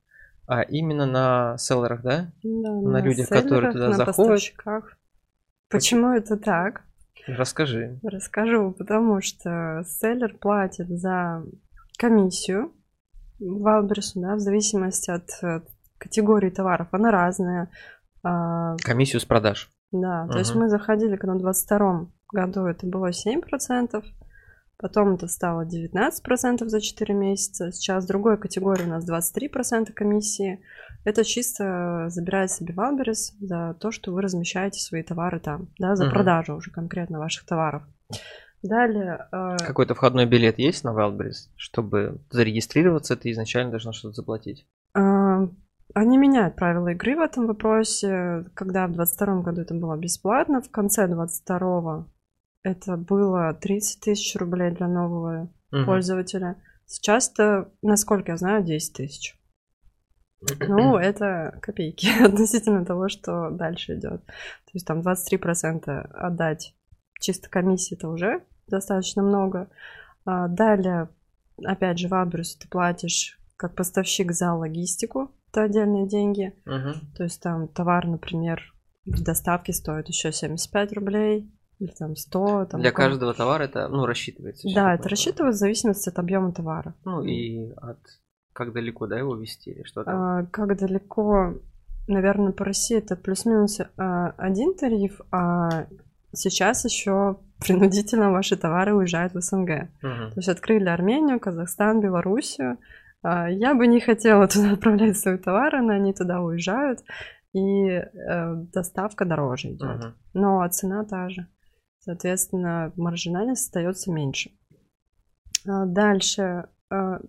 а именно на селлерах, да? Да, на людях, которые селлерах, туда на заходят. Почему это так? Расскажи. Расскажу, потому что селлер платит за комиссию Валберсу, да, в зависимости от э, категории товаров. Она разная. А, Комиссию с продаж. Да, то есть мы заходили, когда в 22 году это было 7%, потом это стало 19% за 4 месяца, сейчас в другой категории у нас 23% комиссии. Это чисто забирает себе Wildberries за то, что вы размещаете свои товары там, да, за Мгм. продажу уже конкретно ваших товаров. Далее... э, Какой-то входной билет есть на Wildberries? Чтобы зарегистрироваться, ты изначально должна что-то заплатить. А, Они меняют правила игры в этом вопросе. Когда в 22 году это было бесплатно, в конце 22 это было 30 тысяч рублей для нового Мгм. пользователя. Сейчас это, насколько я знаю, 10 тысяч. Ну, это копейки относительно того, что дальше идет. То есть там 23% отдать чисто комиссии это уже достаточно много. А Далее, опять же, в Абрюс ты платишь как поставщик за логистику, это отдельные деньги. Мгм. То есть там товар, например, в доставке стоит еще 75 рублей или там 100. Там Для каждого товара это, ну, рассчитывается. Да, это рассчитывается в зависимости от объема товара. Ну, и от как далеко, да, его вести или что там. А, Как далеко, наверное, по России это плюс-минус а, один тариф, а сейчас еще принудительно ваши товары уезжают в СНГ. Мгм. То есть открыли Армению, Казахстан, Белоруссию. А, Я бы не хотела туда отправлять свои товары, но они туда уезжают, и э, доставка дороже идет. Мгм. Но цена та же. Соответственно, маржинальность остается меньше. А, Дальше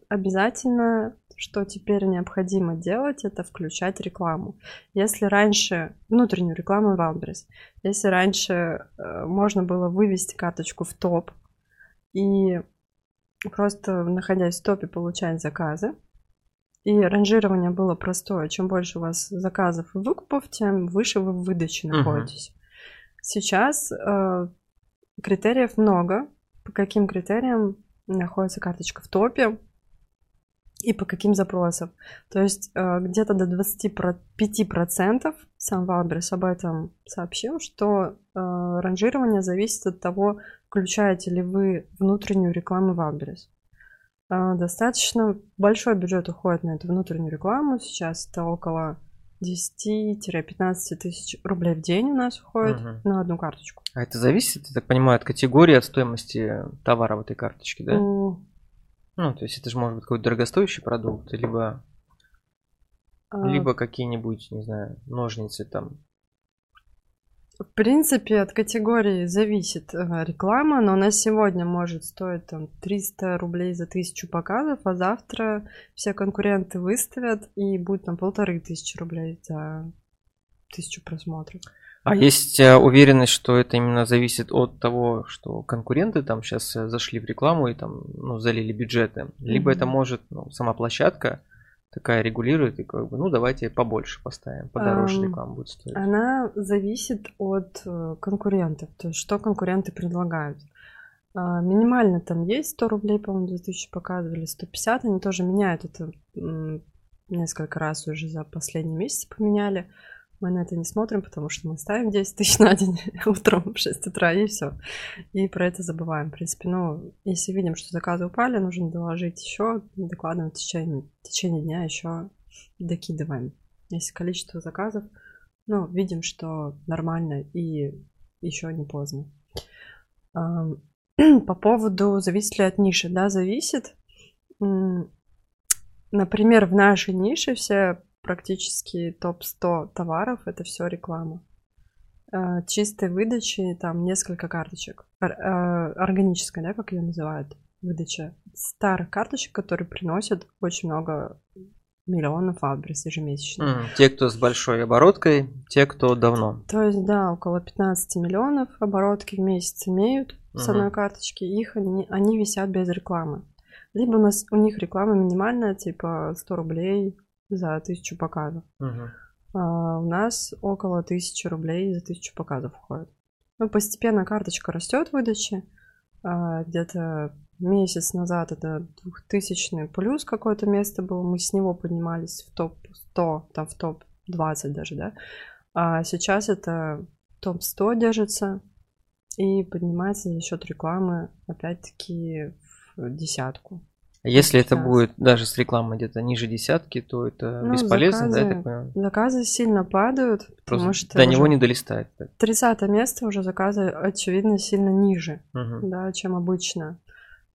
обязательно, что теперь необходимо делать, это включать рекламу. Если раньше, внутреннюю рекламу в Wildberries, если раньше э, можно было вывести карточку в топ и просто находясь в топе получать заказы, и ранжирование было простое. Чем больше у вас заказов и выкупов, тем выше вы в выдаче находитесь. Сейчас э, критериев много. По каким критериям находится карточка в топе и по каким запросам. То есть э, где-то до 25% сам Wildberries об этом сообщил, что э, ранжирование зависит от того, включаете ли вы внутреннюю рекламу Wildberries. Достаточно большой бюджет уходит на эту внутреннюю рекламу. Сейчас это около 10-15 тысяч рублей в день у нас уходит Мгм. на одну карточку. А это зависит, я так понимаю, от категории, от стоимости товара в этой карточке, да? М, Ну, то есть это же может быть какой-то дорогостоящий продукт, либо, а, либо какие-нибудь, не знаю, ножницы там. В принципе, от категории зависит э, реклама, но она сегодня может стоить там 300 рублей за тысячу показов, а завтра все конкуренты выставят и будет там полторы тысячи рублей за тысячу просмотров. А есть э, уверенность, что это именно зависит от того, что конкуренты там сейчас зашли в рекламу и там, ну, залили бюджеты. Либо Мгм. это может, ну, сама площадка такая регулирует и как бы, ну, давайте побольше поставим, подороже Ам, реклама будет стоить. Она зависит от э, конкурентов, то есть что конкуренты предлагают. А, Минимально там есть 100 рублей, по-моему, 2000 показывали, 150, они тоже меняют это несколько раз уже за последний месяц поменяли. Мы на это не смотрим, потому что мы ставим 10 тысяч на день утром в 6 утра, и все. И про это забываем. В принципе, ну, если видим, что заказы упали, нужно доложить еще, докладываем в течение, в течение дня еще докидываем. Если количество заказов, ну, видим, что нормально и еще не поздно. По поводу, зависит ли от ниши, да, зависит. Например, в нашей нише все практически топ-100 товаров это все реклама. Э, Чистой выдачи там несколько карточек. Э, Органическая, да, как ее называют, выдача. Старых карточек, которые приносят очень много миллионов адрес ежемесячно. М, Те, кто с большой обороткой, те, кто давно. То есть, да, около 15 миллионов оборотки в месяц имеют с Мгм. одной карточки, их они, они висят без рекламы. Либо у, нас, у них реклама минимальная, типа 100 рублей за тысячу показов. Мгм. А у нас около 1000 рублей за тысячу показов уходит. Ну, постепенно карточка растет в выдаче. А, где-то месяц назад это 2000 плюс какое-то место было. Мы с него поднимались в топ-100, там в топ-20 даже, да. А сейчас это топ-100 держится и поднимается за счет рекламы опять-таки в десятку. Если это будет даже с рекламой где-то ниже десятки, то это Ну, бесполезно, да, я заказы- так понимаю? Заказы сильно падают, потому Просто что до него не долистает. так. 30 место уже заказы, очевидно, сильно ниже, Мгм. да, чем обычно.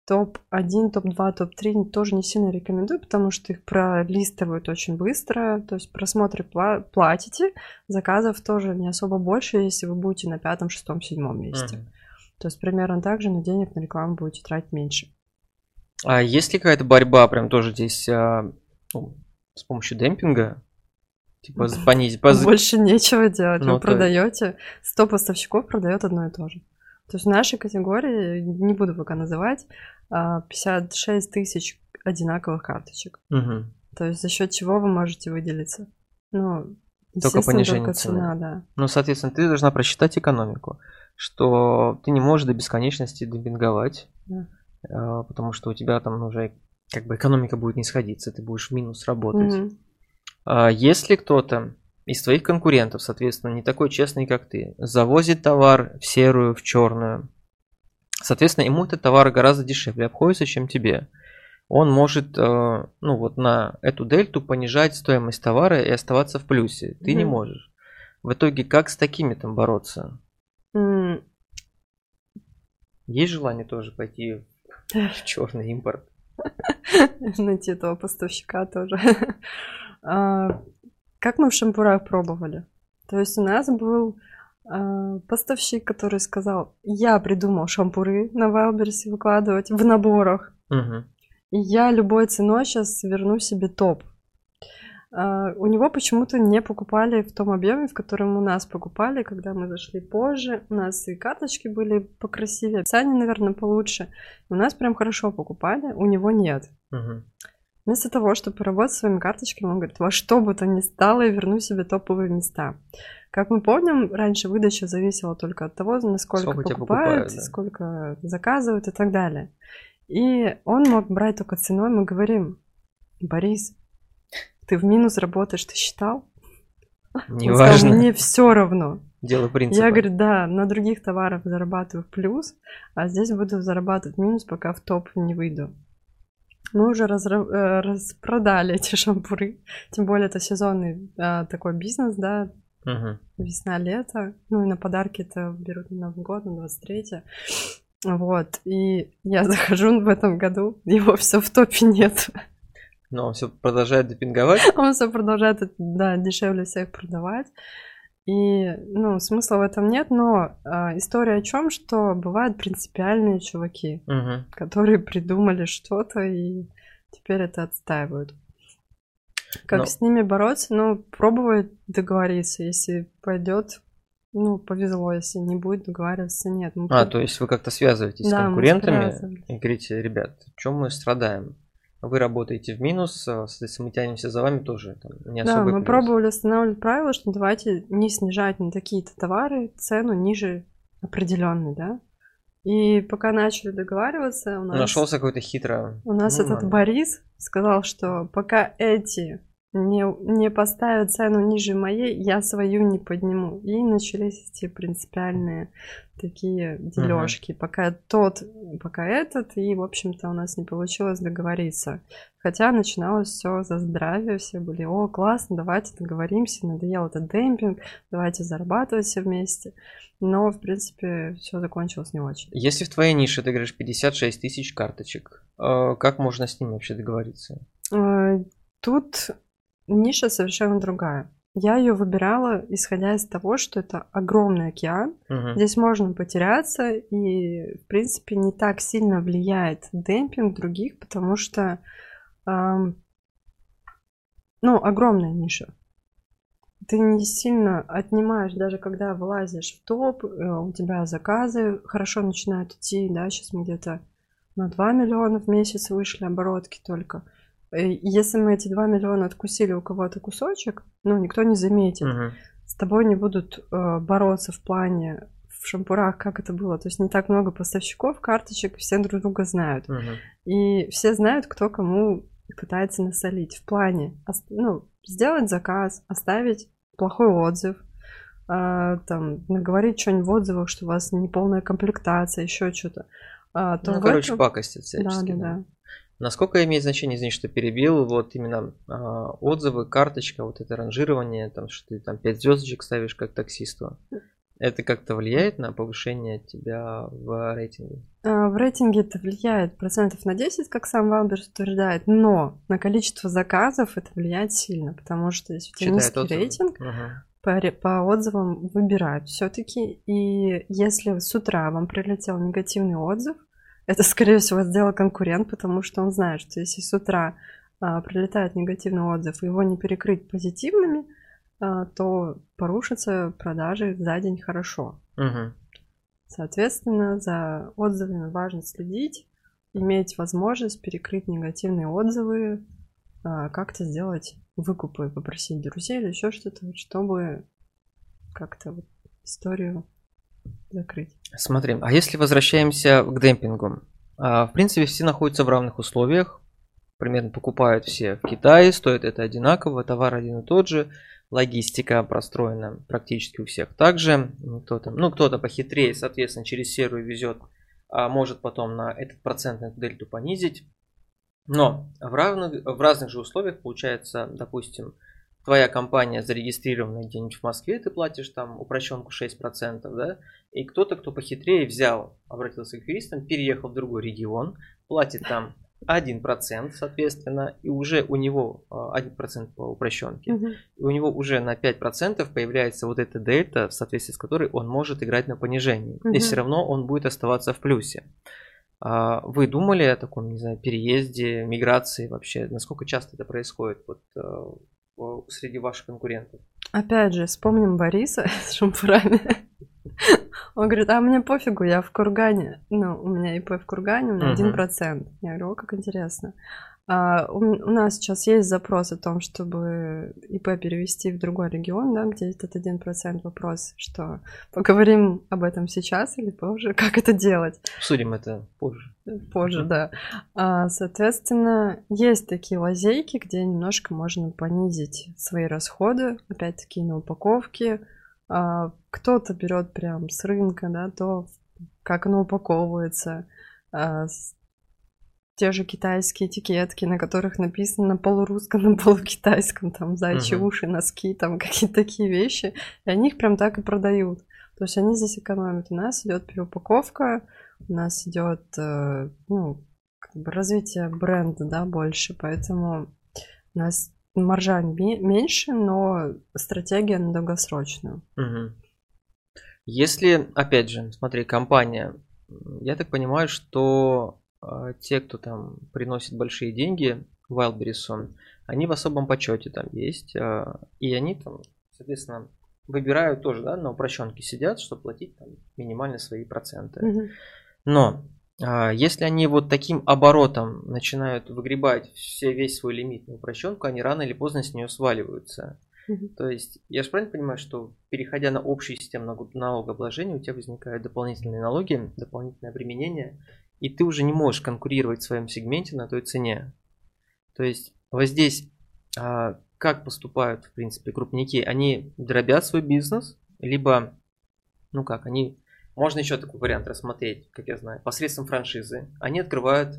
Топ-1, топ-2, топ-3 тоже не сильно рекомендую, потому что их пролистывают очень быстро. То есть просмотры пла- платите, заказов тоже не особо больше, если вы будете на пятом, шестом, седьмом месте. Мгм. То есть примерно так же, но денег на рекламу будете тратить меньше. А есть ли какая-то борьба прям тоже здесь а, ну, с помощью демпинга? Типа понизить, поз... Больше нечего делать. Ну, Вы то- продаете, 100 поставщиков продает одно и то же. То есть в нашей категории, не буду пока называть, а, 56 тысяч одинаковых карточек. Мгм. То есть за счет чего вы можете выделиться? Ну, Только понижение только цены. цена, да. Ну, соответственно, ты должна просчитать экономику, что ты не можешь до бесконечности демпинговать, Да. А, потому что у тебя там уже как бы экономика будет не сходиться, ты будешь в минус работать. Мгм. А Если кто-то из твоих конкурентов, соответственно, не такой честный, как ты, завозит товар в серую, в черную, соответственно, ему этот товар гораздо дешевле обходится, чем тебе. Он может, э, ну вот на эту дельту понижать стоимость товара и оставаться в плюсе. Ты не Мгм. можешь. В итоге, как с такими там бороться? М, Есть желание тоже пойти в черный импорт? Найти этого поставщика тоже. А, Как мы в шампурах пробовали? То есть у нас был а, поставщик, который сказал, я придумал шампуры на Вайлберсе выкладывать в наборах. И я любой ценой сейчас верну себе топ. А, У него почему-то не покупали в том объеме, в котором у нас покупали, когда мы зашли позже. У нас и карточки были покрасивее, описание, наверное, получше. У нас прям хорошо покупали, у него нет. Вместо того, чтобы поработать своими карточками, он говорит, во что бы то ни стало, я верну себе топовые места. Как мы помним, раньше выдача зависела только от того, насколько Сколько покупают, покупают, да. сколько заказывают и так далее. И он мог брать только ценой. Мы говорим, Борис, ты в минус работаешь, ты считал? Он сказал, Неважно. мне все равно. Дело принципа. Я говорю, да, на других товарах зарабатываю плюс, а здесь буду зарабатывать минус, пока в топ не выйду. Мы уже разра- э, распродали эти шампуры, тем более это сезонный а, такой бизнес, да, Мгм. весна-лето, ну и на подарки это берут на Новый год, на 23 вот, и я захожу в этом году, его все в топе нет. Но он все продолжает депинговать. Он все продолжает, да, дешевле всех продавать. И, ну, смысла в этом нет, но а, история о чем, что бывают принципиальные чуваки, Мгм. которые придумали что-то и теперь это отстаивают. Как Но- с ними бороться? Ну, пробовать договориться, если пойдет, ну, повезло, если не будет договариваться, нет. Мы А, пр- то есть вы как-то связываетесь с Да, мы конкурентами и говорите, ребят, чем мы страдаем? Вы работаете в минус, а, соответственно, мы тянемся за вами тоже. Там, не Да, мы плюс. пробовали устанавливать правила, что давайте не снижать на такие-то товары цену ниже определенной, да. И пока начали договариваться, у нас, Нашелся какой-то хитро. у нас Ну, этот ладно. Борис сказал, что пока эти не, не поставят цену ниже моей, я свою не подниму. И начались эти принципиальные такие дележки. Пока тот, пока этот, и, в общем-то, у нас не получилось договориться. Хотя начиналось все за здравие, все были, о, классно, давайте договоримся, надоел этот демпинг, давайте зарабатывать все вместе. Но, в принципе, все закончилось не очень. Если в твоей нише ты говоришь 56 тысяч карточек, э, как можно с ними вообще договориться? Э, Тут ниша совершенно другая. Я ее выбирала, исходя из того, что это огромный океан. Мгм. Здесь можно потеряться, и, в принципе, не так сильно влияет демпинг других, потому что, ам, ну, огромная ниша. Ты не сильно отнимаешь, даже когда вылазишь в топ, э, у тебя заказы хорошо начинают идти, да, сейчас мы где-то на 2 миллиона в месяц вышли оборотки только. Э, Если мы эти 2 миллиона откусили у кого-то кусочек, ну, никто не заметит Мгм. с тобой не будут э, бороться в плане в шампурах, как это было. То есть не так много поставщиков, карточек, все друг друга знают. Мгм. И все знают, кто кому пытается насолить. В плане, ну, сделать заказ, оставить плохой отзыв, а, там, наговорить что-нибудь в отзывах, что у вас неполная комплектация, еще что-то. А, то Ну, короче, этом- пакостят всячески. да, да. да. Насколько имеет значение, извини, что перебил, вот именно а, отзывы, карточка, вот это ранжирование, там, что ты там 5 звездочек ставишь как таксисту. Это как-то влияет на повышение тебя в рейтинге? А, В рейтинге это влияет процентов на 10, как сам Валберис утверждает, но на количество заказов это влияет сильно, потому что если у тебя низкий отзывы. рейтинг, Мгм. по, по отзывам выбирают все-таки. И если с утра вам прилетел негативный отзыв, это, скорее всего, сделал конкурент, потому что он знает, что если с утра а, прилетает негативный отзыв, его не перекрыть позитивными, а, то порушатся продажи за день хорошо. Угу. Соответственно, за отзывами важно следить, иметь возможность перекрыть негативные отзывы, а, как-то сделать выкупы, попросить друзей или еще что-то, чтобы как-то вот историю закрыть. Смотри, а если возвращаемся к демпингу? А, в принципе, все находятся в равных условиях. Примерно покупают все в Китае, стоит это одинаково, товар один и тот же, логистика простроена практически у всех также. Кто-то, ну, кто-то похитрее, соответственно, через серую везет, а может потом на этот процентный дельту понизить. Но в, равных, в разных же условиях получается, допустим, твоя компания зарегистрирована где-нибудь в Москве, ты платишь там упрощенку 6%, да, и кто-то, кто похитрее взял, обратился к юристам, переехал в другой регион, платит там 1%, соответственно, и уже у него 1% а, по упрощенке, угу. и у него уже на 5% появляется вот эта дельта, в соответствии с которой он может играть на понижении, угу. и все равно он будет оставаться в плюсе. А вы думали о таком, не знаю, переезде, миграции вообще? Насколько часто это происходит вот, э, среди ваших конкурентов? Опять же, вспомним Бориса с шампурами. Он говорит, а мне пофигу, я в Кургане. Ну, у меня ИП в Кургане, у меня один процент. Я говорю, о, как интересно. А, у, у нас сейчас есть запрос о том, чтобы ИП перевести в другой регион, да, где этот один процент вопрос, что поговорим об этом сейчас или позже, как это делать. Судим это позже. Позже, да. А, соответственно, есть такие лазейки, где немножко можно понизить свои расходы, опять-таки на упаковке. А, кто-то берет прям с рынка, да, то как оно упаковывается, а, те же китайские этикетки, на которых написано на полурусском, на полукитайском, там, зайчи uh-huh. уши, носки, там, какие-то такие вещи, и они их прям так и продают. То есть они здесь экономят. У нас идет переупаковка, у нас идет, э, ну, как бы развитие бренда, да, больше, поэтому у нас маржа меньше, но стратегия на долгосрочную. Угу. Если, опять же, смотри, компания, я так понимаю, что э, те, кто там приносит большие деньги, Wildberries, они в особом почете там есть, э, и они там, соответственно, выбирают тоже, да, на упрощенке сидят, чтобы платить там минимально свои проценты. Угу. Но если они вот таким оборотом начинают выгребать все, весь свой лимит на упрощенку, они рано или поздно с нее сваливаются. Угу. То есть, я же правильно понимаю, что переходя на общую систему налогообложения, у тебя возникают дополнительные налоги, дополнительное обременение, и ты уже не можешь конкурировать в своем сегменте на той цене. То есть, вот здесь а, как поступают, в принципе, крупники? Они дробят свой бизнес, либо, ну как, они можно еще такой вариант рассмотреть, как я знаю, посредством франшизы. Они открывают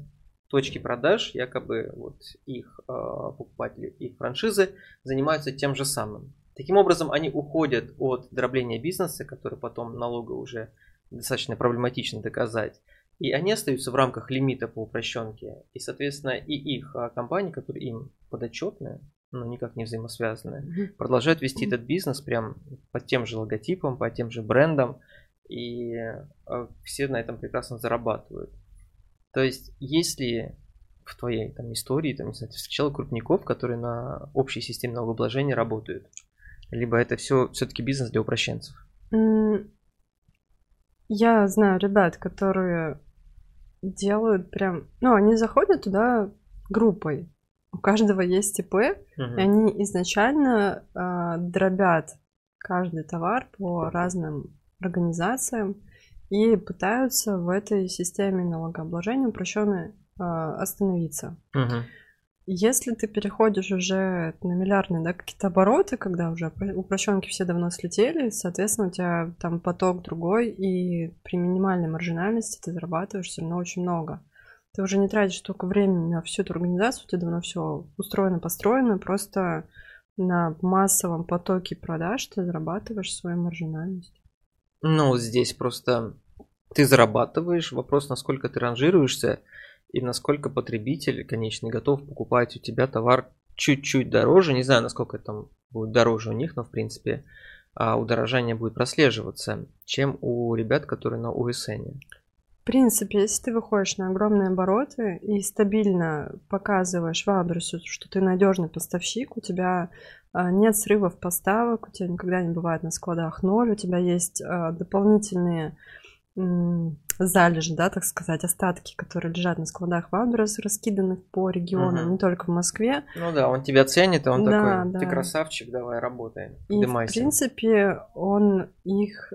точки продаж, якобы вот их э, покупатели, их франшизы занимаются тем же самым. Таким образом, они уходят от дробления бизнеса, который потом налога уже достаточно проблематично доказать, и они остаются в рамках лимита по упрощенке. И, соответственно, и их а, компании, которые им подотчетны, но никак не взаимосвязанные, продолжают вести этот бизнес прям под тем же логотипом, по тем же брендам, и э, все на этом прекрасно зарабатывают. То есть, если в твоей там, истории, там, не знаю, ты встречал крупников, которые на общей системе налогообложения работают? Либо это все все-таки бизнес для упрощенцев? Я знаю ребят, которые делают прям... Ну, они заходят туда группой. У каждого есть ИП, угу. и они изначально э, дробят каждый товар по разным организациям и пытаются в этой системе налогообложения упрощенной э, остановиться. Угу. Если ты переходишь уже на миллиардные да, какие-то обороты, когда уже упрощенки все давно слетели, соответственно, у тебя там поток другой, и при минимальной маржинальности ты зарабатываешь все равно очень много. Ты уже не тратишь столько времени на всю эту организацию, у тебя давно все устроено, построено, просто на массовом потоке продаж ты зарабатываешь свою маржинальность. Ну, здесь просто ты зарабатываешь, вопрос, насколько ты ранжируешься и насколько потребитель, конечный, готов покупать у тебя товар чуть-чуть дороже. Не знаю, насколько там будет дороже у них, но в принципе а, удорожание будет прослеживаться, чем у ребят, которые на USN. В принципе, если ты выходишь на огромные обороты и стабильно показываешь Валберсу, что ты надежный поставщик, у тебя нет срывов поставок, у тебя никогда не бывает на складах ноль, у тебя есть а, дополнительные залежи, да, так сказать, остатки, которые лежат на складах Валберас, раскиданных по регионам, угу. не только в Москве. Ну да, он тебя ценит, и он да, такой, ты да. красавчик, давай работаем. И, Дымайся. в принципе, он их,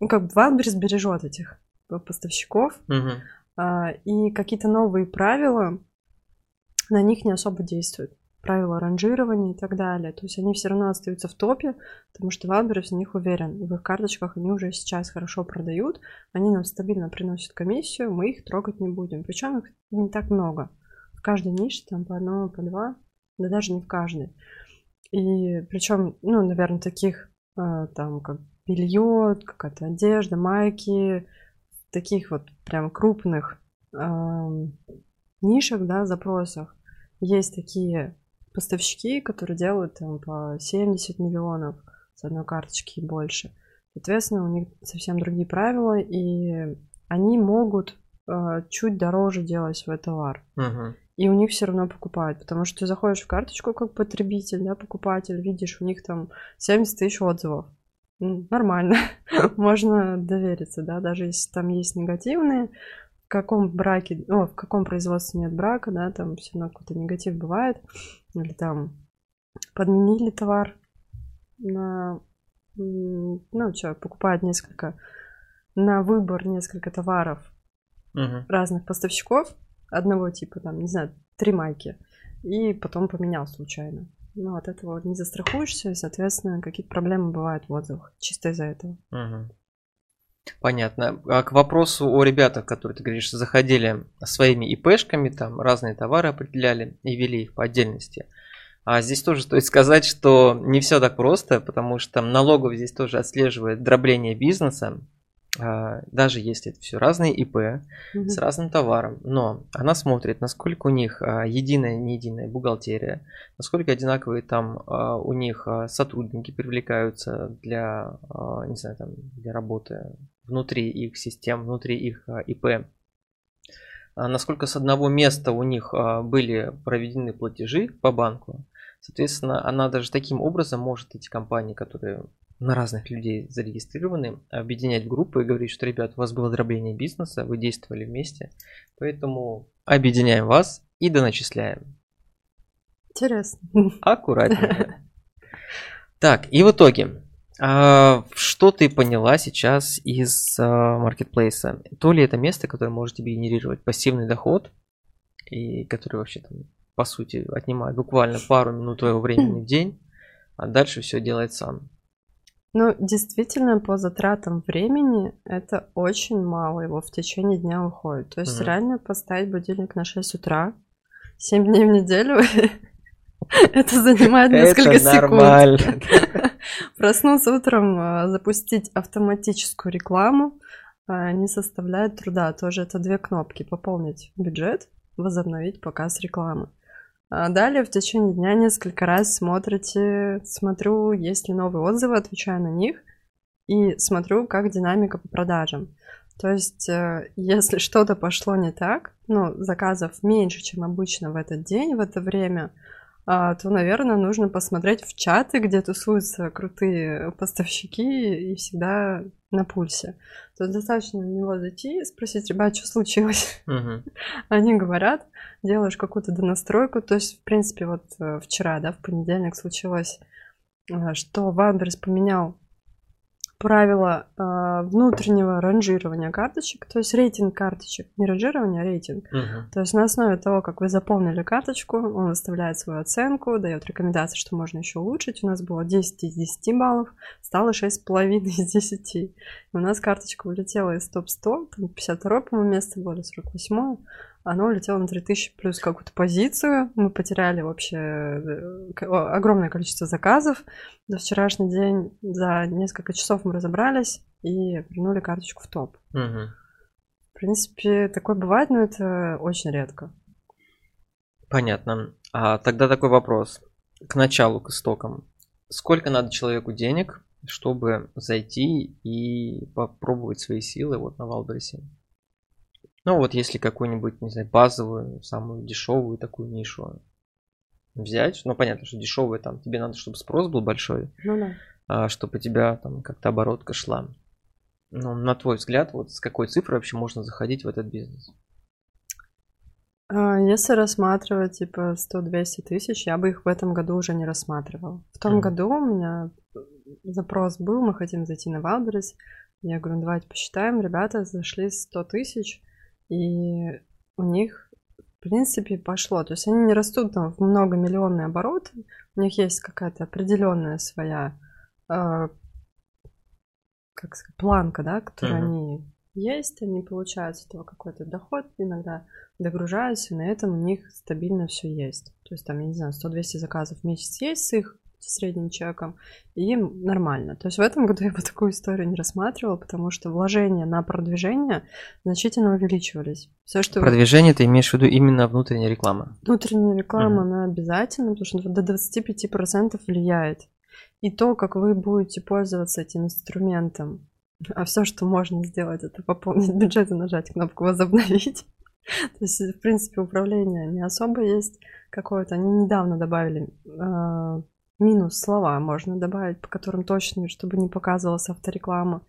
ну, как бы Валберис бережет этих поставщиков, угу. и какие-то новые правила на них не особо действуют правила ранжирования и так далее. То есть они все равно остаются в топе, потому что Валберис в них уверен. В их карточках они уже сейчас хорошо продают, они нам стабильно приносят комиссию, мы их трогать не будем. Причем их не так много. В каждой нише там по одному, по два, да даже не в каждой. И причем, ну, наверное, таких э, там как белье, какая-то одежда, майки, таких вот прям крупных э, нишах, да, запросах есть такие поставщики, которые делают там по 70 миллионов с одной карточки и больше. Соответственно, у них совсем другие правила, и они могут э, чуть дороже делать свой товар. Uh-huh. И у них все равно покупают, потому что ты заходишь в карточку как потребитель, да, покупатель, видишь, у них там 70 тысяч отзывов. Нормально, можно довериться, да, даже если там есть негативные, в каком браке, о, в каком производстве нет брака, да, там все равно какой-то негатив бывает, или там подменили товар на, ну, что, покупают несколько, на выбор несколько товаров угу. разных поставщиков одного типа, там, не знаю, три майки, и потом поменял случайно. Ну, от этого не застрахуешься, и, соответственно, какие-то проблемы бывают в отзывах, чисто из-за этого. Угу. Понятно. А к вопросу о ребятах, которые, ты говоришь, заходили своими ИПшками, там разные товары определяли и вели их по отдельности. А здесь тоже стоит сказать, что не все так просто, потому что налогов здесь тоже отслеживает дробление бизнеса, а, даже если это все разные ИП угу. с разным товаром, но она смотрит, насколько у них а, единая, не единая бухгалтерия, насколько одинаковые там а, у них сотрудники привлекаются для, не знаю, там, для работы внутри их систем, внутри их ИП, насколько с одного места у них были проведены платежи по банку, соответственно, она даже таким образом может эти компании, которые на разных людей зарегистрированы, объединять в группы и говорить, что, ребят, у вас было дробление бизнеса, вы действовали вместе, поэтому объединяем вас и доначисляем. Интересно. Аккуратненько. Так, и в итоге, а, что ты поняла сейчас из а, маркетплейса? То ли это место, которое может тебе генерировать пассивный доход, и который вообще там, по сути, отнимает буквально пару минут твоего времени в день, а дальше все делает сам. Ну, действительно, по затратам времени это очень мало его в течение дня уходит. То есть mm реально поставить будильник на 6 утра, 7 дней в неделю, это занимает несколько секунд. Проснуться утром, а, запустить автоматическую рекламу а, не составляет труда. Тоже это две кнопки. Пополнить бюджет, возобновить показ рекламы. А далее в течение дня несколько раз смотрите, смотрю, есть ли новые отзывы, отвечаю на них и смотрю, как динамика по продажам. То есть, э, если что-то пошло не так, ну, заказов меньше, чем обычно в этот день, в это время, то, наверное, нужно посмотреть в чаты, где тусуются крутые поставщики и всегда на пульсе. То есть достаточно на него зайти и спросить, ребят, что случилось? Uh-huh. Они говорят, делаешь какую-то донастройку. То есть, в принципе, вот э, вчера, да, в понедельник случилось, э, что Вандерс поменял правила э, внутреннего ранжирования карточек, то есть рейтинг карточек, не ранжирование, а рейтинг. Uh-huh. То есть на основе того, как вы заполнили карточку, он выставляет свою оценку, дает рекомендации, что можно еще улучшить. У нас было 10 из 10 баллов, стало 6,5 из 10. И у нас карточка улетела из топ-100, там 52 по-моему, место было, 48 оно улетело на 3000 плюс какую-то позицию. Мы потеряли вообще э, огромное количество заказов. За вчерашний день, за несколько часов мы разобрались и вернули карточку в топ. Угу. В принципе, такое бывает, но это очень редко. Понятно. А тогда такой вопрос. К началу, к истокам. сколько надо человеку денег, чтобы зайти и попробовать свои силы вот на Валбересе? Ну вот если какую-нибудь, не знаю, базовую, самую дешевую такую нишу взять, ну понятно, что дешевая там, тебе надо, чтобы спрос был большой, Ну да. а, чтобы у тебя там как-то оборотка шла. Ну, на твой взгляд, вот с какой цифрой вообще можно заходить в этот бизнес? А, Если рассматривать типа 100-200 тысяч, я бы их в этом году уже не рассматривала. В том Мгм. году у меня запрос был, мы хотим зайти на Wildberries. Я говорю, «Ну, давайте посчитаем. Ребята зашли 100 тысяч, и у них, в принципе, пошло. То есть они не растут там в многомиллионные обороты, у них есть какая-то определенная своя э, как сказать, планка, да, которую Мгм. они есть, они получают с этого какой-то доход, иногда догружаются, и на этом у них стабильно все есть. То есть там, я не знаю, 100-200 заказов в месяц есть с их средним чеком, и им нормально. То есть в этом году я бы такую историю не рассматривала, потому что вложения на продвижение значительно увеличивались. Все, что Продвижение ты имеешь в виду именно внутренняя реклама? внутренняя реклама, Мгм. она обязательна, потому что до 25% влияет. И то, как вы будете пользоваться этим инструментом, а все, что можно сделать, это пополнить бюджет и нажать кнопку «Возобновить». То есть, в принципе, управление не особо есть какое-то. Они недавно добавили э, минус слова, можно добавить, по которым точно, чтобы не показывалась автореклама.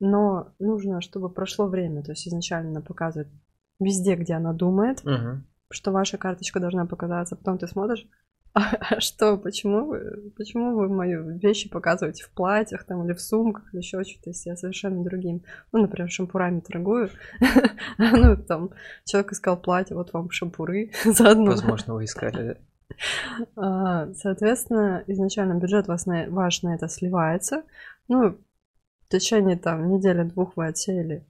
Но нужно, чтобы прошло время. То есть изначально она показывает везде, где она думает, Мгм. что ваша карточка должна показаться, потом ты смотришь, а, а что, почему вы, почему вы мои вещи показываете в платьях там или в сумках или еще что-то, если я совершенно другим, ну, например, шампурами торгую, ну, там, человек искал платье, вот вам шампуры заодно. Возможно, вы искали. А, Соответственно, изначально бюджет вас на, ваш на это сливается. Ну, в течение там недели-двух вы отсеяли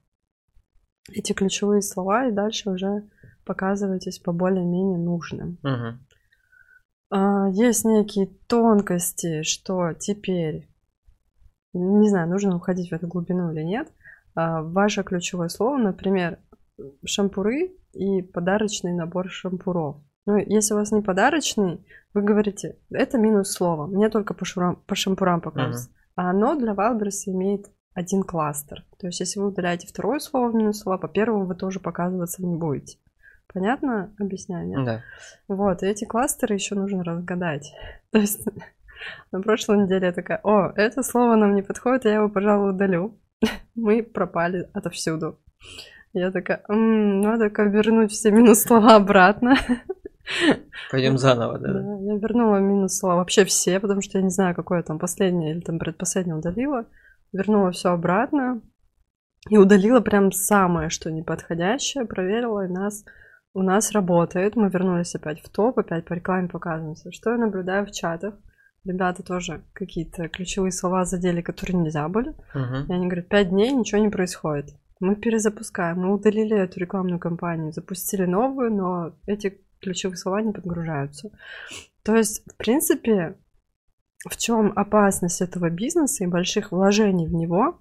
эти ключевые слова, и дальше уже показываетесь по более-менее нужным. А, Есть некие тонкости, что теперь, не знаю, нужно уходить в эту глубину или нет, а, ваше ключевое слово, например, шампуры и подарочный набор шампуров. Ну, если у вас не подарочный, вы говорите, это минус слово, мне только по, шурам- по шампурам покажется. А оно для Wildberries имеет один кластер. То есть, если вы удаляете второе слово в минус слова, по первому вы тоже показываться не будете. Понятно? Объясняю, нет? Да. Вот, и эти кластеры еще нужно разгадать. То есть на прошлой неделе я такая, о, это слово нам не подходит, я его, пожалуй, удалю. Мы пропали отовсюду. Я такая, «М, надо-ка вернуть все минус слова обратно. Пойдем заново, да. Да, я вернула минус слова вообще все, потому что я не знаю, какое там последнее или там предпоследнее удалила. Вернула все обратно и удалила прям самое, что неподходящее, проверила, и нас у нас работает. Мы вернулись опять в топ, опять по рекламе показываемся. Что я наблюдаю в чатах? Ребята тоже какие-то ключевые слова задели, которые нельзя были. Мгм. И они говорят, пять дней ничего не происходит. Мы перезапускаем, мы удалили эту рекламную кампанию, запустили новую, но эти ключевые слова не подгружаются. То есть, в принципе, в чем опасность этого бизнеса и больших вложений в него,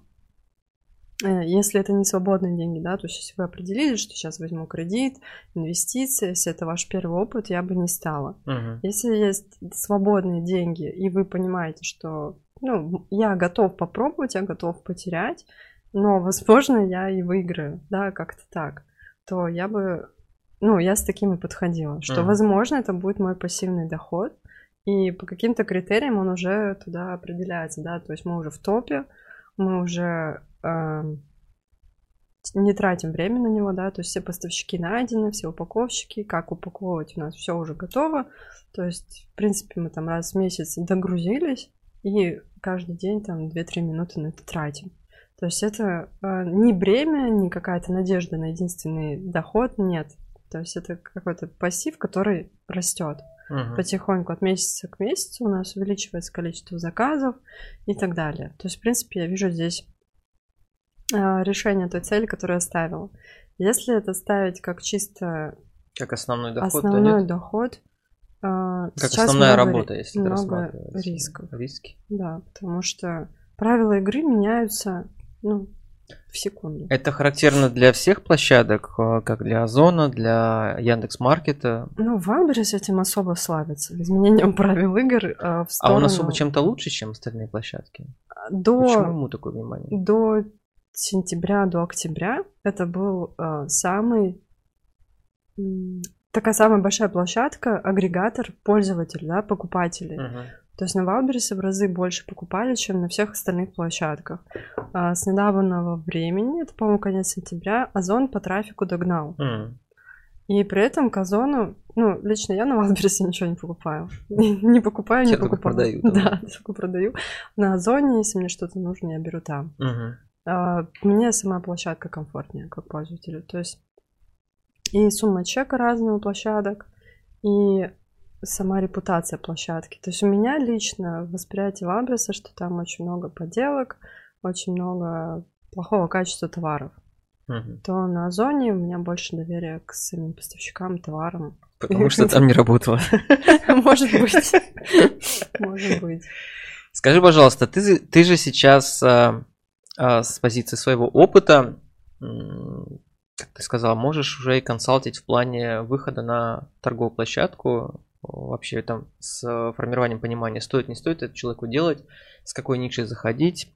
э, если это не свободные деньги, да, то есть если вы определили, что сейчас возьму кредит, инвестиции, если это ваш первый опыт, я бы не стала. Мгм. Если есть свободные деньги, и вы понимаете, что ну, я готов попробовать, я готов потерять, но, возможно, я и выиграю, да, как-то так, то я бы, ну, я с такими подходила, что, Мгм. возможно, это будет мой пассивный доход, и по каким-то критериям он уже туда определяется, да, то есть мы уже в топе, мы уже эм, не тратим время на него, да, то есть все поставщики найдены, все упаковщики, как упаковывать у нас все уже готово, то есть, в принципе, мы там раз в месяц догрузились, и каждый день там 2-3 минуты на это тратим. То есть это э, не бремя, не какая-то надежда на единственный доход, нет. То есть это какой-то пассив, который растет Мгм. потихоньку от месяца к месяцу у нас увеличивается количество заказов и так далее. То есть, в принципе, я вижу здесь а, решение той цели, которую я ставила. Если это ставить как чисто Как основной доход, то основной нет. доход, а, Как основная работа, если много рисков. Риски. Да, потому что правила игры меняются ну, в секунду. Это характерно для всех площадок, э, как для Озона, для Яндекс Маркета. Ну, Валберис этим особо славится, изменением правил игр э, в сторону... А он особо чем-то лучше, чем остальные площадки? До... Почему ему такое внимание? До сентября, до октября это был э, самый... Такая самая большая площадка, агрегатор пользователей, да, покупателей. Мгм. То есть на Валберисе в разы больше покупали, чем на всех остальных площадках. А с недавнего времени, это, по-моему, конец сентября, Озон по трафику догнал. М. И при этом к Озону, ну, лично я на Валберисе ничего не покупаю. Не покупаю, не покупаю. продают, да? Только продаю. На Озоне, если мне что-то нужно, я беру там. А, Мне сама площадка комфортнее, как пользователю. То есть и сумма чека разная у площадок, и сама репутация площадки. То есть у меня лично восприятие Валбереса, что там очень много подделок, очень много плохого качества товаров. Мгм. То на Озоне у меня больше доверия к самим поставщикам, товарам. Потому что там не работало. Может быть. Может быть. Скажи, пожалуйста, ты, же- ты же сейчас а, а, с позиции своего опыта, как ты сказал, можешь уже и консалтить в плане выхода на торговую площадку, вообще там с формированием понимания, стоит, не стоит это человеку делать, с какой нишей заходить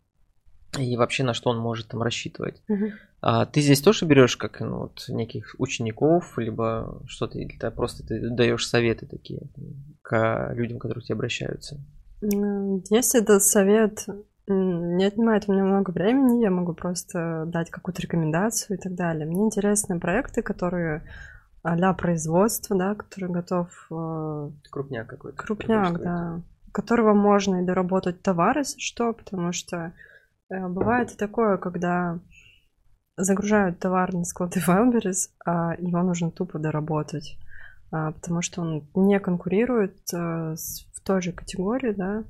и вообще на что он может там рассчитывать. Мгм. А ты здесь тоже берешь как ну, вот, неких учеников, либо что-то, или ты просто ты даешь советы такие к людям, которые к тебе обращаются? Если этот совет не отнимает у меня много времени, я могу просто дать какую-то рекомендацию и так далее. Мне интересны проекты, которые а производства, да, который готов э, Крупняк какой-то. крупняк, да, которого можно и доработать товар, если что, потому что э, бывает и такое, когда загружают товар на склады Wildberries, а его нужно тупо доработать, а, потому что он не конкурирует э, в той же категории, да,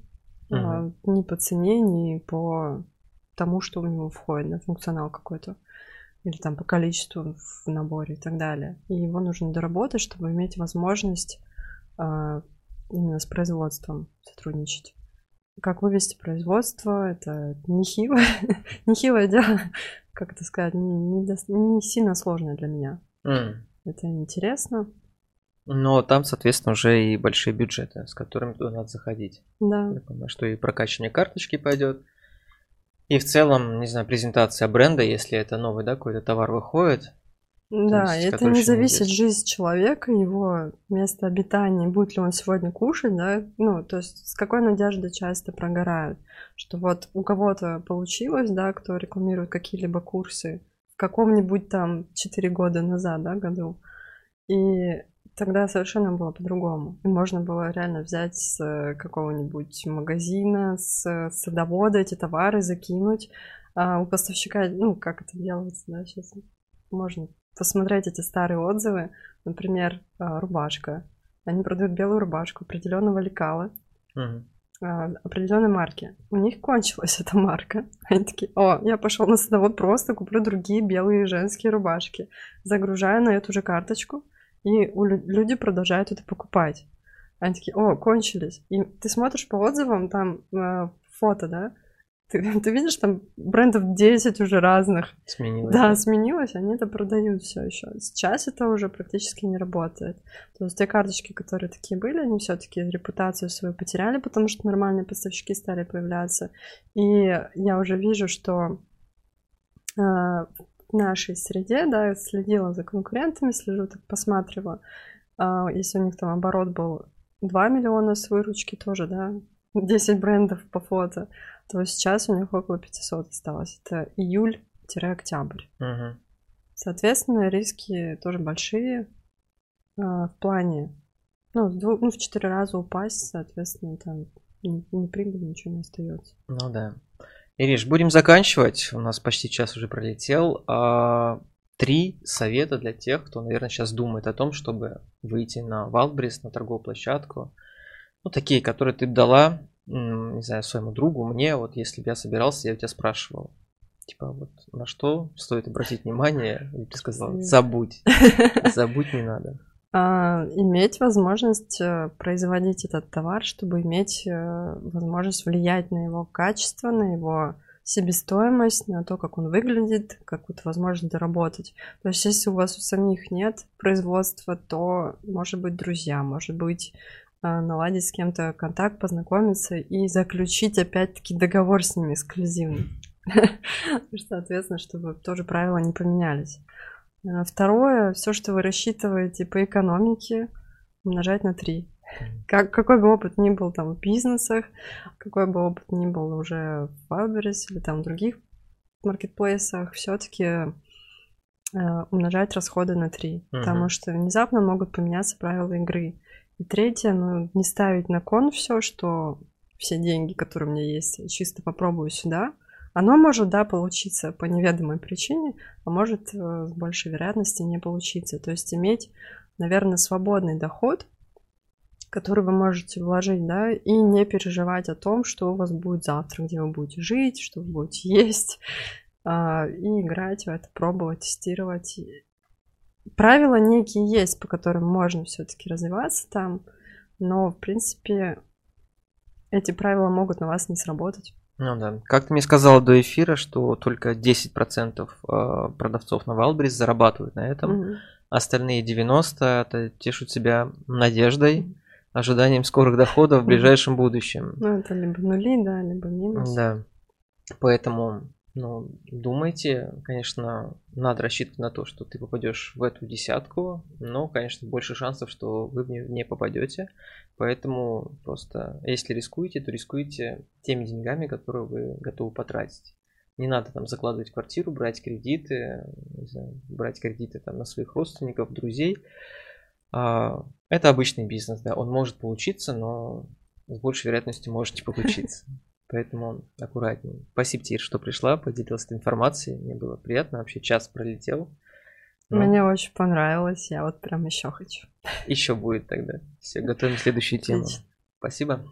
а, ни по цене, ни по тому, что в него входит, да, функционал какой-то, или там по количеству в наборе и так далее. И его нужно доработать, чтобы иметь возможность а, именно с производством сотрудничать. Как вывести производство, это нехилое, нехилое дело, как это сказать, не, не дос- не сильно сложное для меня. М. Это интересно, Но там, соответственно, уже и большие бюджеты, с которыми туда надо заходить. да. Я понимаю, что и прокачивание карточки пойдет. И в целом, не знаю, презентация бренда, если это новый, да, какой-то товар выходит. Да, есть, это не зависит известен. жизнь человека, его место обитания, будет ли он сегодня кушать, да, ну, то есть с какой надеждой часто прогорают, что вот у кого-то получилось, да, кто рекламирует какие-либо курсы в каком-нибудь там 4 года назад, да, году, и тогда совершенно было по-другому. И можно было реально взять с э, какого-нибудь магазина, с садовода эти товары закинуть, а у поставщика, ну, как это делается, да, сейчас можно посмотреть эти старые отзывы. Например, а, рубашка. Они продают белую рубашку определенного лекала, а, определенной марки. У них кончилась эта марка. Они такие, о, я пошел на садовод, просто куплю другие белые женские рубашки. Загружаю на эту же карточку, и у лю- люди продолжают это покупать. Они такие, о, кончились. И ты смотришь по отзывам, там э, фото, да? Ты, ты видишь, там брендов 10 уже разных. Сменилось. Да, сменилось, они это продают все еще. Сейчас это уже практически не работает. То есть те карточки, которые такие были, они все-таки репутацию свою потеряли, потому что нормальные поставщики стали появляться. И я уже вижу, что э, нашей среде, да, следила за конкурентами, слежу, так посматриваю. А, если у них там оборот был 2 миллиона с выручки тоже, да, 10 брендов по фото, то сейчас у них около 500 осталось. Это июль-октябрь. Мгм. Соответственно, риски тоже большие а, в плане, ну, в дву- ну, в четыре раза упасть, соответственно, там ни, ни прибыли, ничего не остается. Ну да. Ириш, будем заканчивать. У нас почти час уже пролетел. А, Три совета для тех, кто, наверное, сейчас думает о том, чтобы выйти на Wildberries, на торговую площадку. Ну, такие, которые ты дала, не знаю, своему другу, мне, вот если бы я собирался, я у тебя спрашивал. Типа, вот на что стоит обратить внимание? И ты сказал, забудь. Забудь не надо. А, иметь возможность э, производить этот товар, чтобы иметь э, возможность влиять на его качество, на его себестоимость, на то, как он выглядит, как вот возможно доработать. То есть, если у вас у самих нет производства, то, может быть, друзья, может быть, а, наладить с кем-то контакт, познакомиться и заключить опять-таки договор с ними эксклюзивный. Соответственно, чтобы тоже правила не поменялись. А, второе, все, что вы рассчитываете по экономике, умножать на 3. Как, какой бы опыт ни был там в бизнесах, какой бы опыт ни был уже в Wildberries или там в других маркетплейсах, все-таки э, умножать расходы на 3, uh-huh. потому что внезапно могут поменяться правила игры. И третье, ну, не ставить на кон все, что все деньги, которые у меня есть, чисто попробую сюда. Оно может, да, получиться по неведомой причине, а может э, с большей вероятностью не получиться. То есть иметь, наверное, свободный доход, который вы можете вложить, да, и не переживать о том, что у вас будет завтра, где вы будете жить, что вы будете есть, а, и играть в это, пробовать, тестировать. Правила некие есть, по которым можно все-таки развиваться там, но, в принципе, эти правила могут на вас не сработать. Ну да. Как ты мне сказала до эфира, что только 10% а, продавцов на Wildberries зарабатывают на этом, угу. остальные 90% это тешут себя надеждой, ожиданием скорых доходов в ближайшем будущем. Ну, это либо нули, да, либо минус. Да. Поэтому, ну, думайте, конечно, надо рассчитывать на то, что ты попадешь в эту десятку, но, конечно, больше шансов, что вы в нее не попадете. Поэтому просто, если рискуете, то рискуйте теми деньгами, которые вы готовы потратить. Не надо там закладывать квартиру, брать кредиты, знаю, брать кредиты там на своих родственников, друзей. А, это обычный бизнес, да, он может получиться, но с большей вероятностью может не получиться. Поэтому аккуратнее. Спасибо тебе, что пришла, поделилась этой информацией. Мне было приятно. Вообще час пролетел. Но... Мне очень понравилось. Я вот прям еще хочу. Еще будет тогда. Все, готовим следующую тему. Спасибо.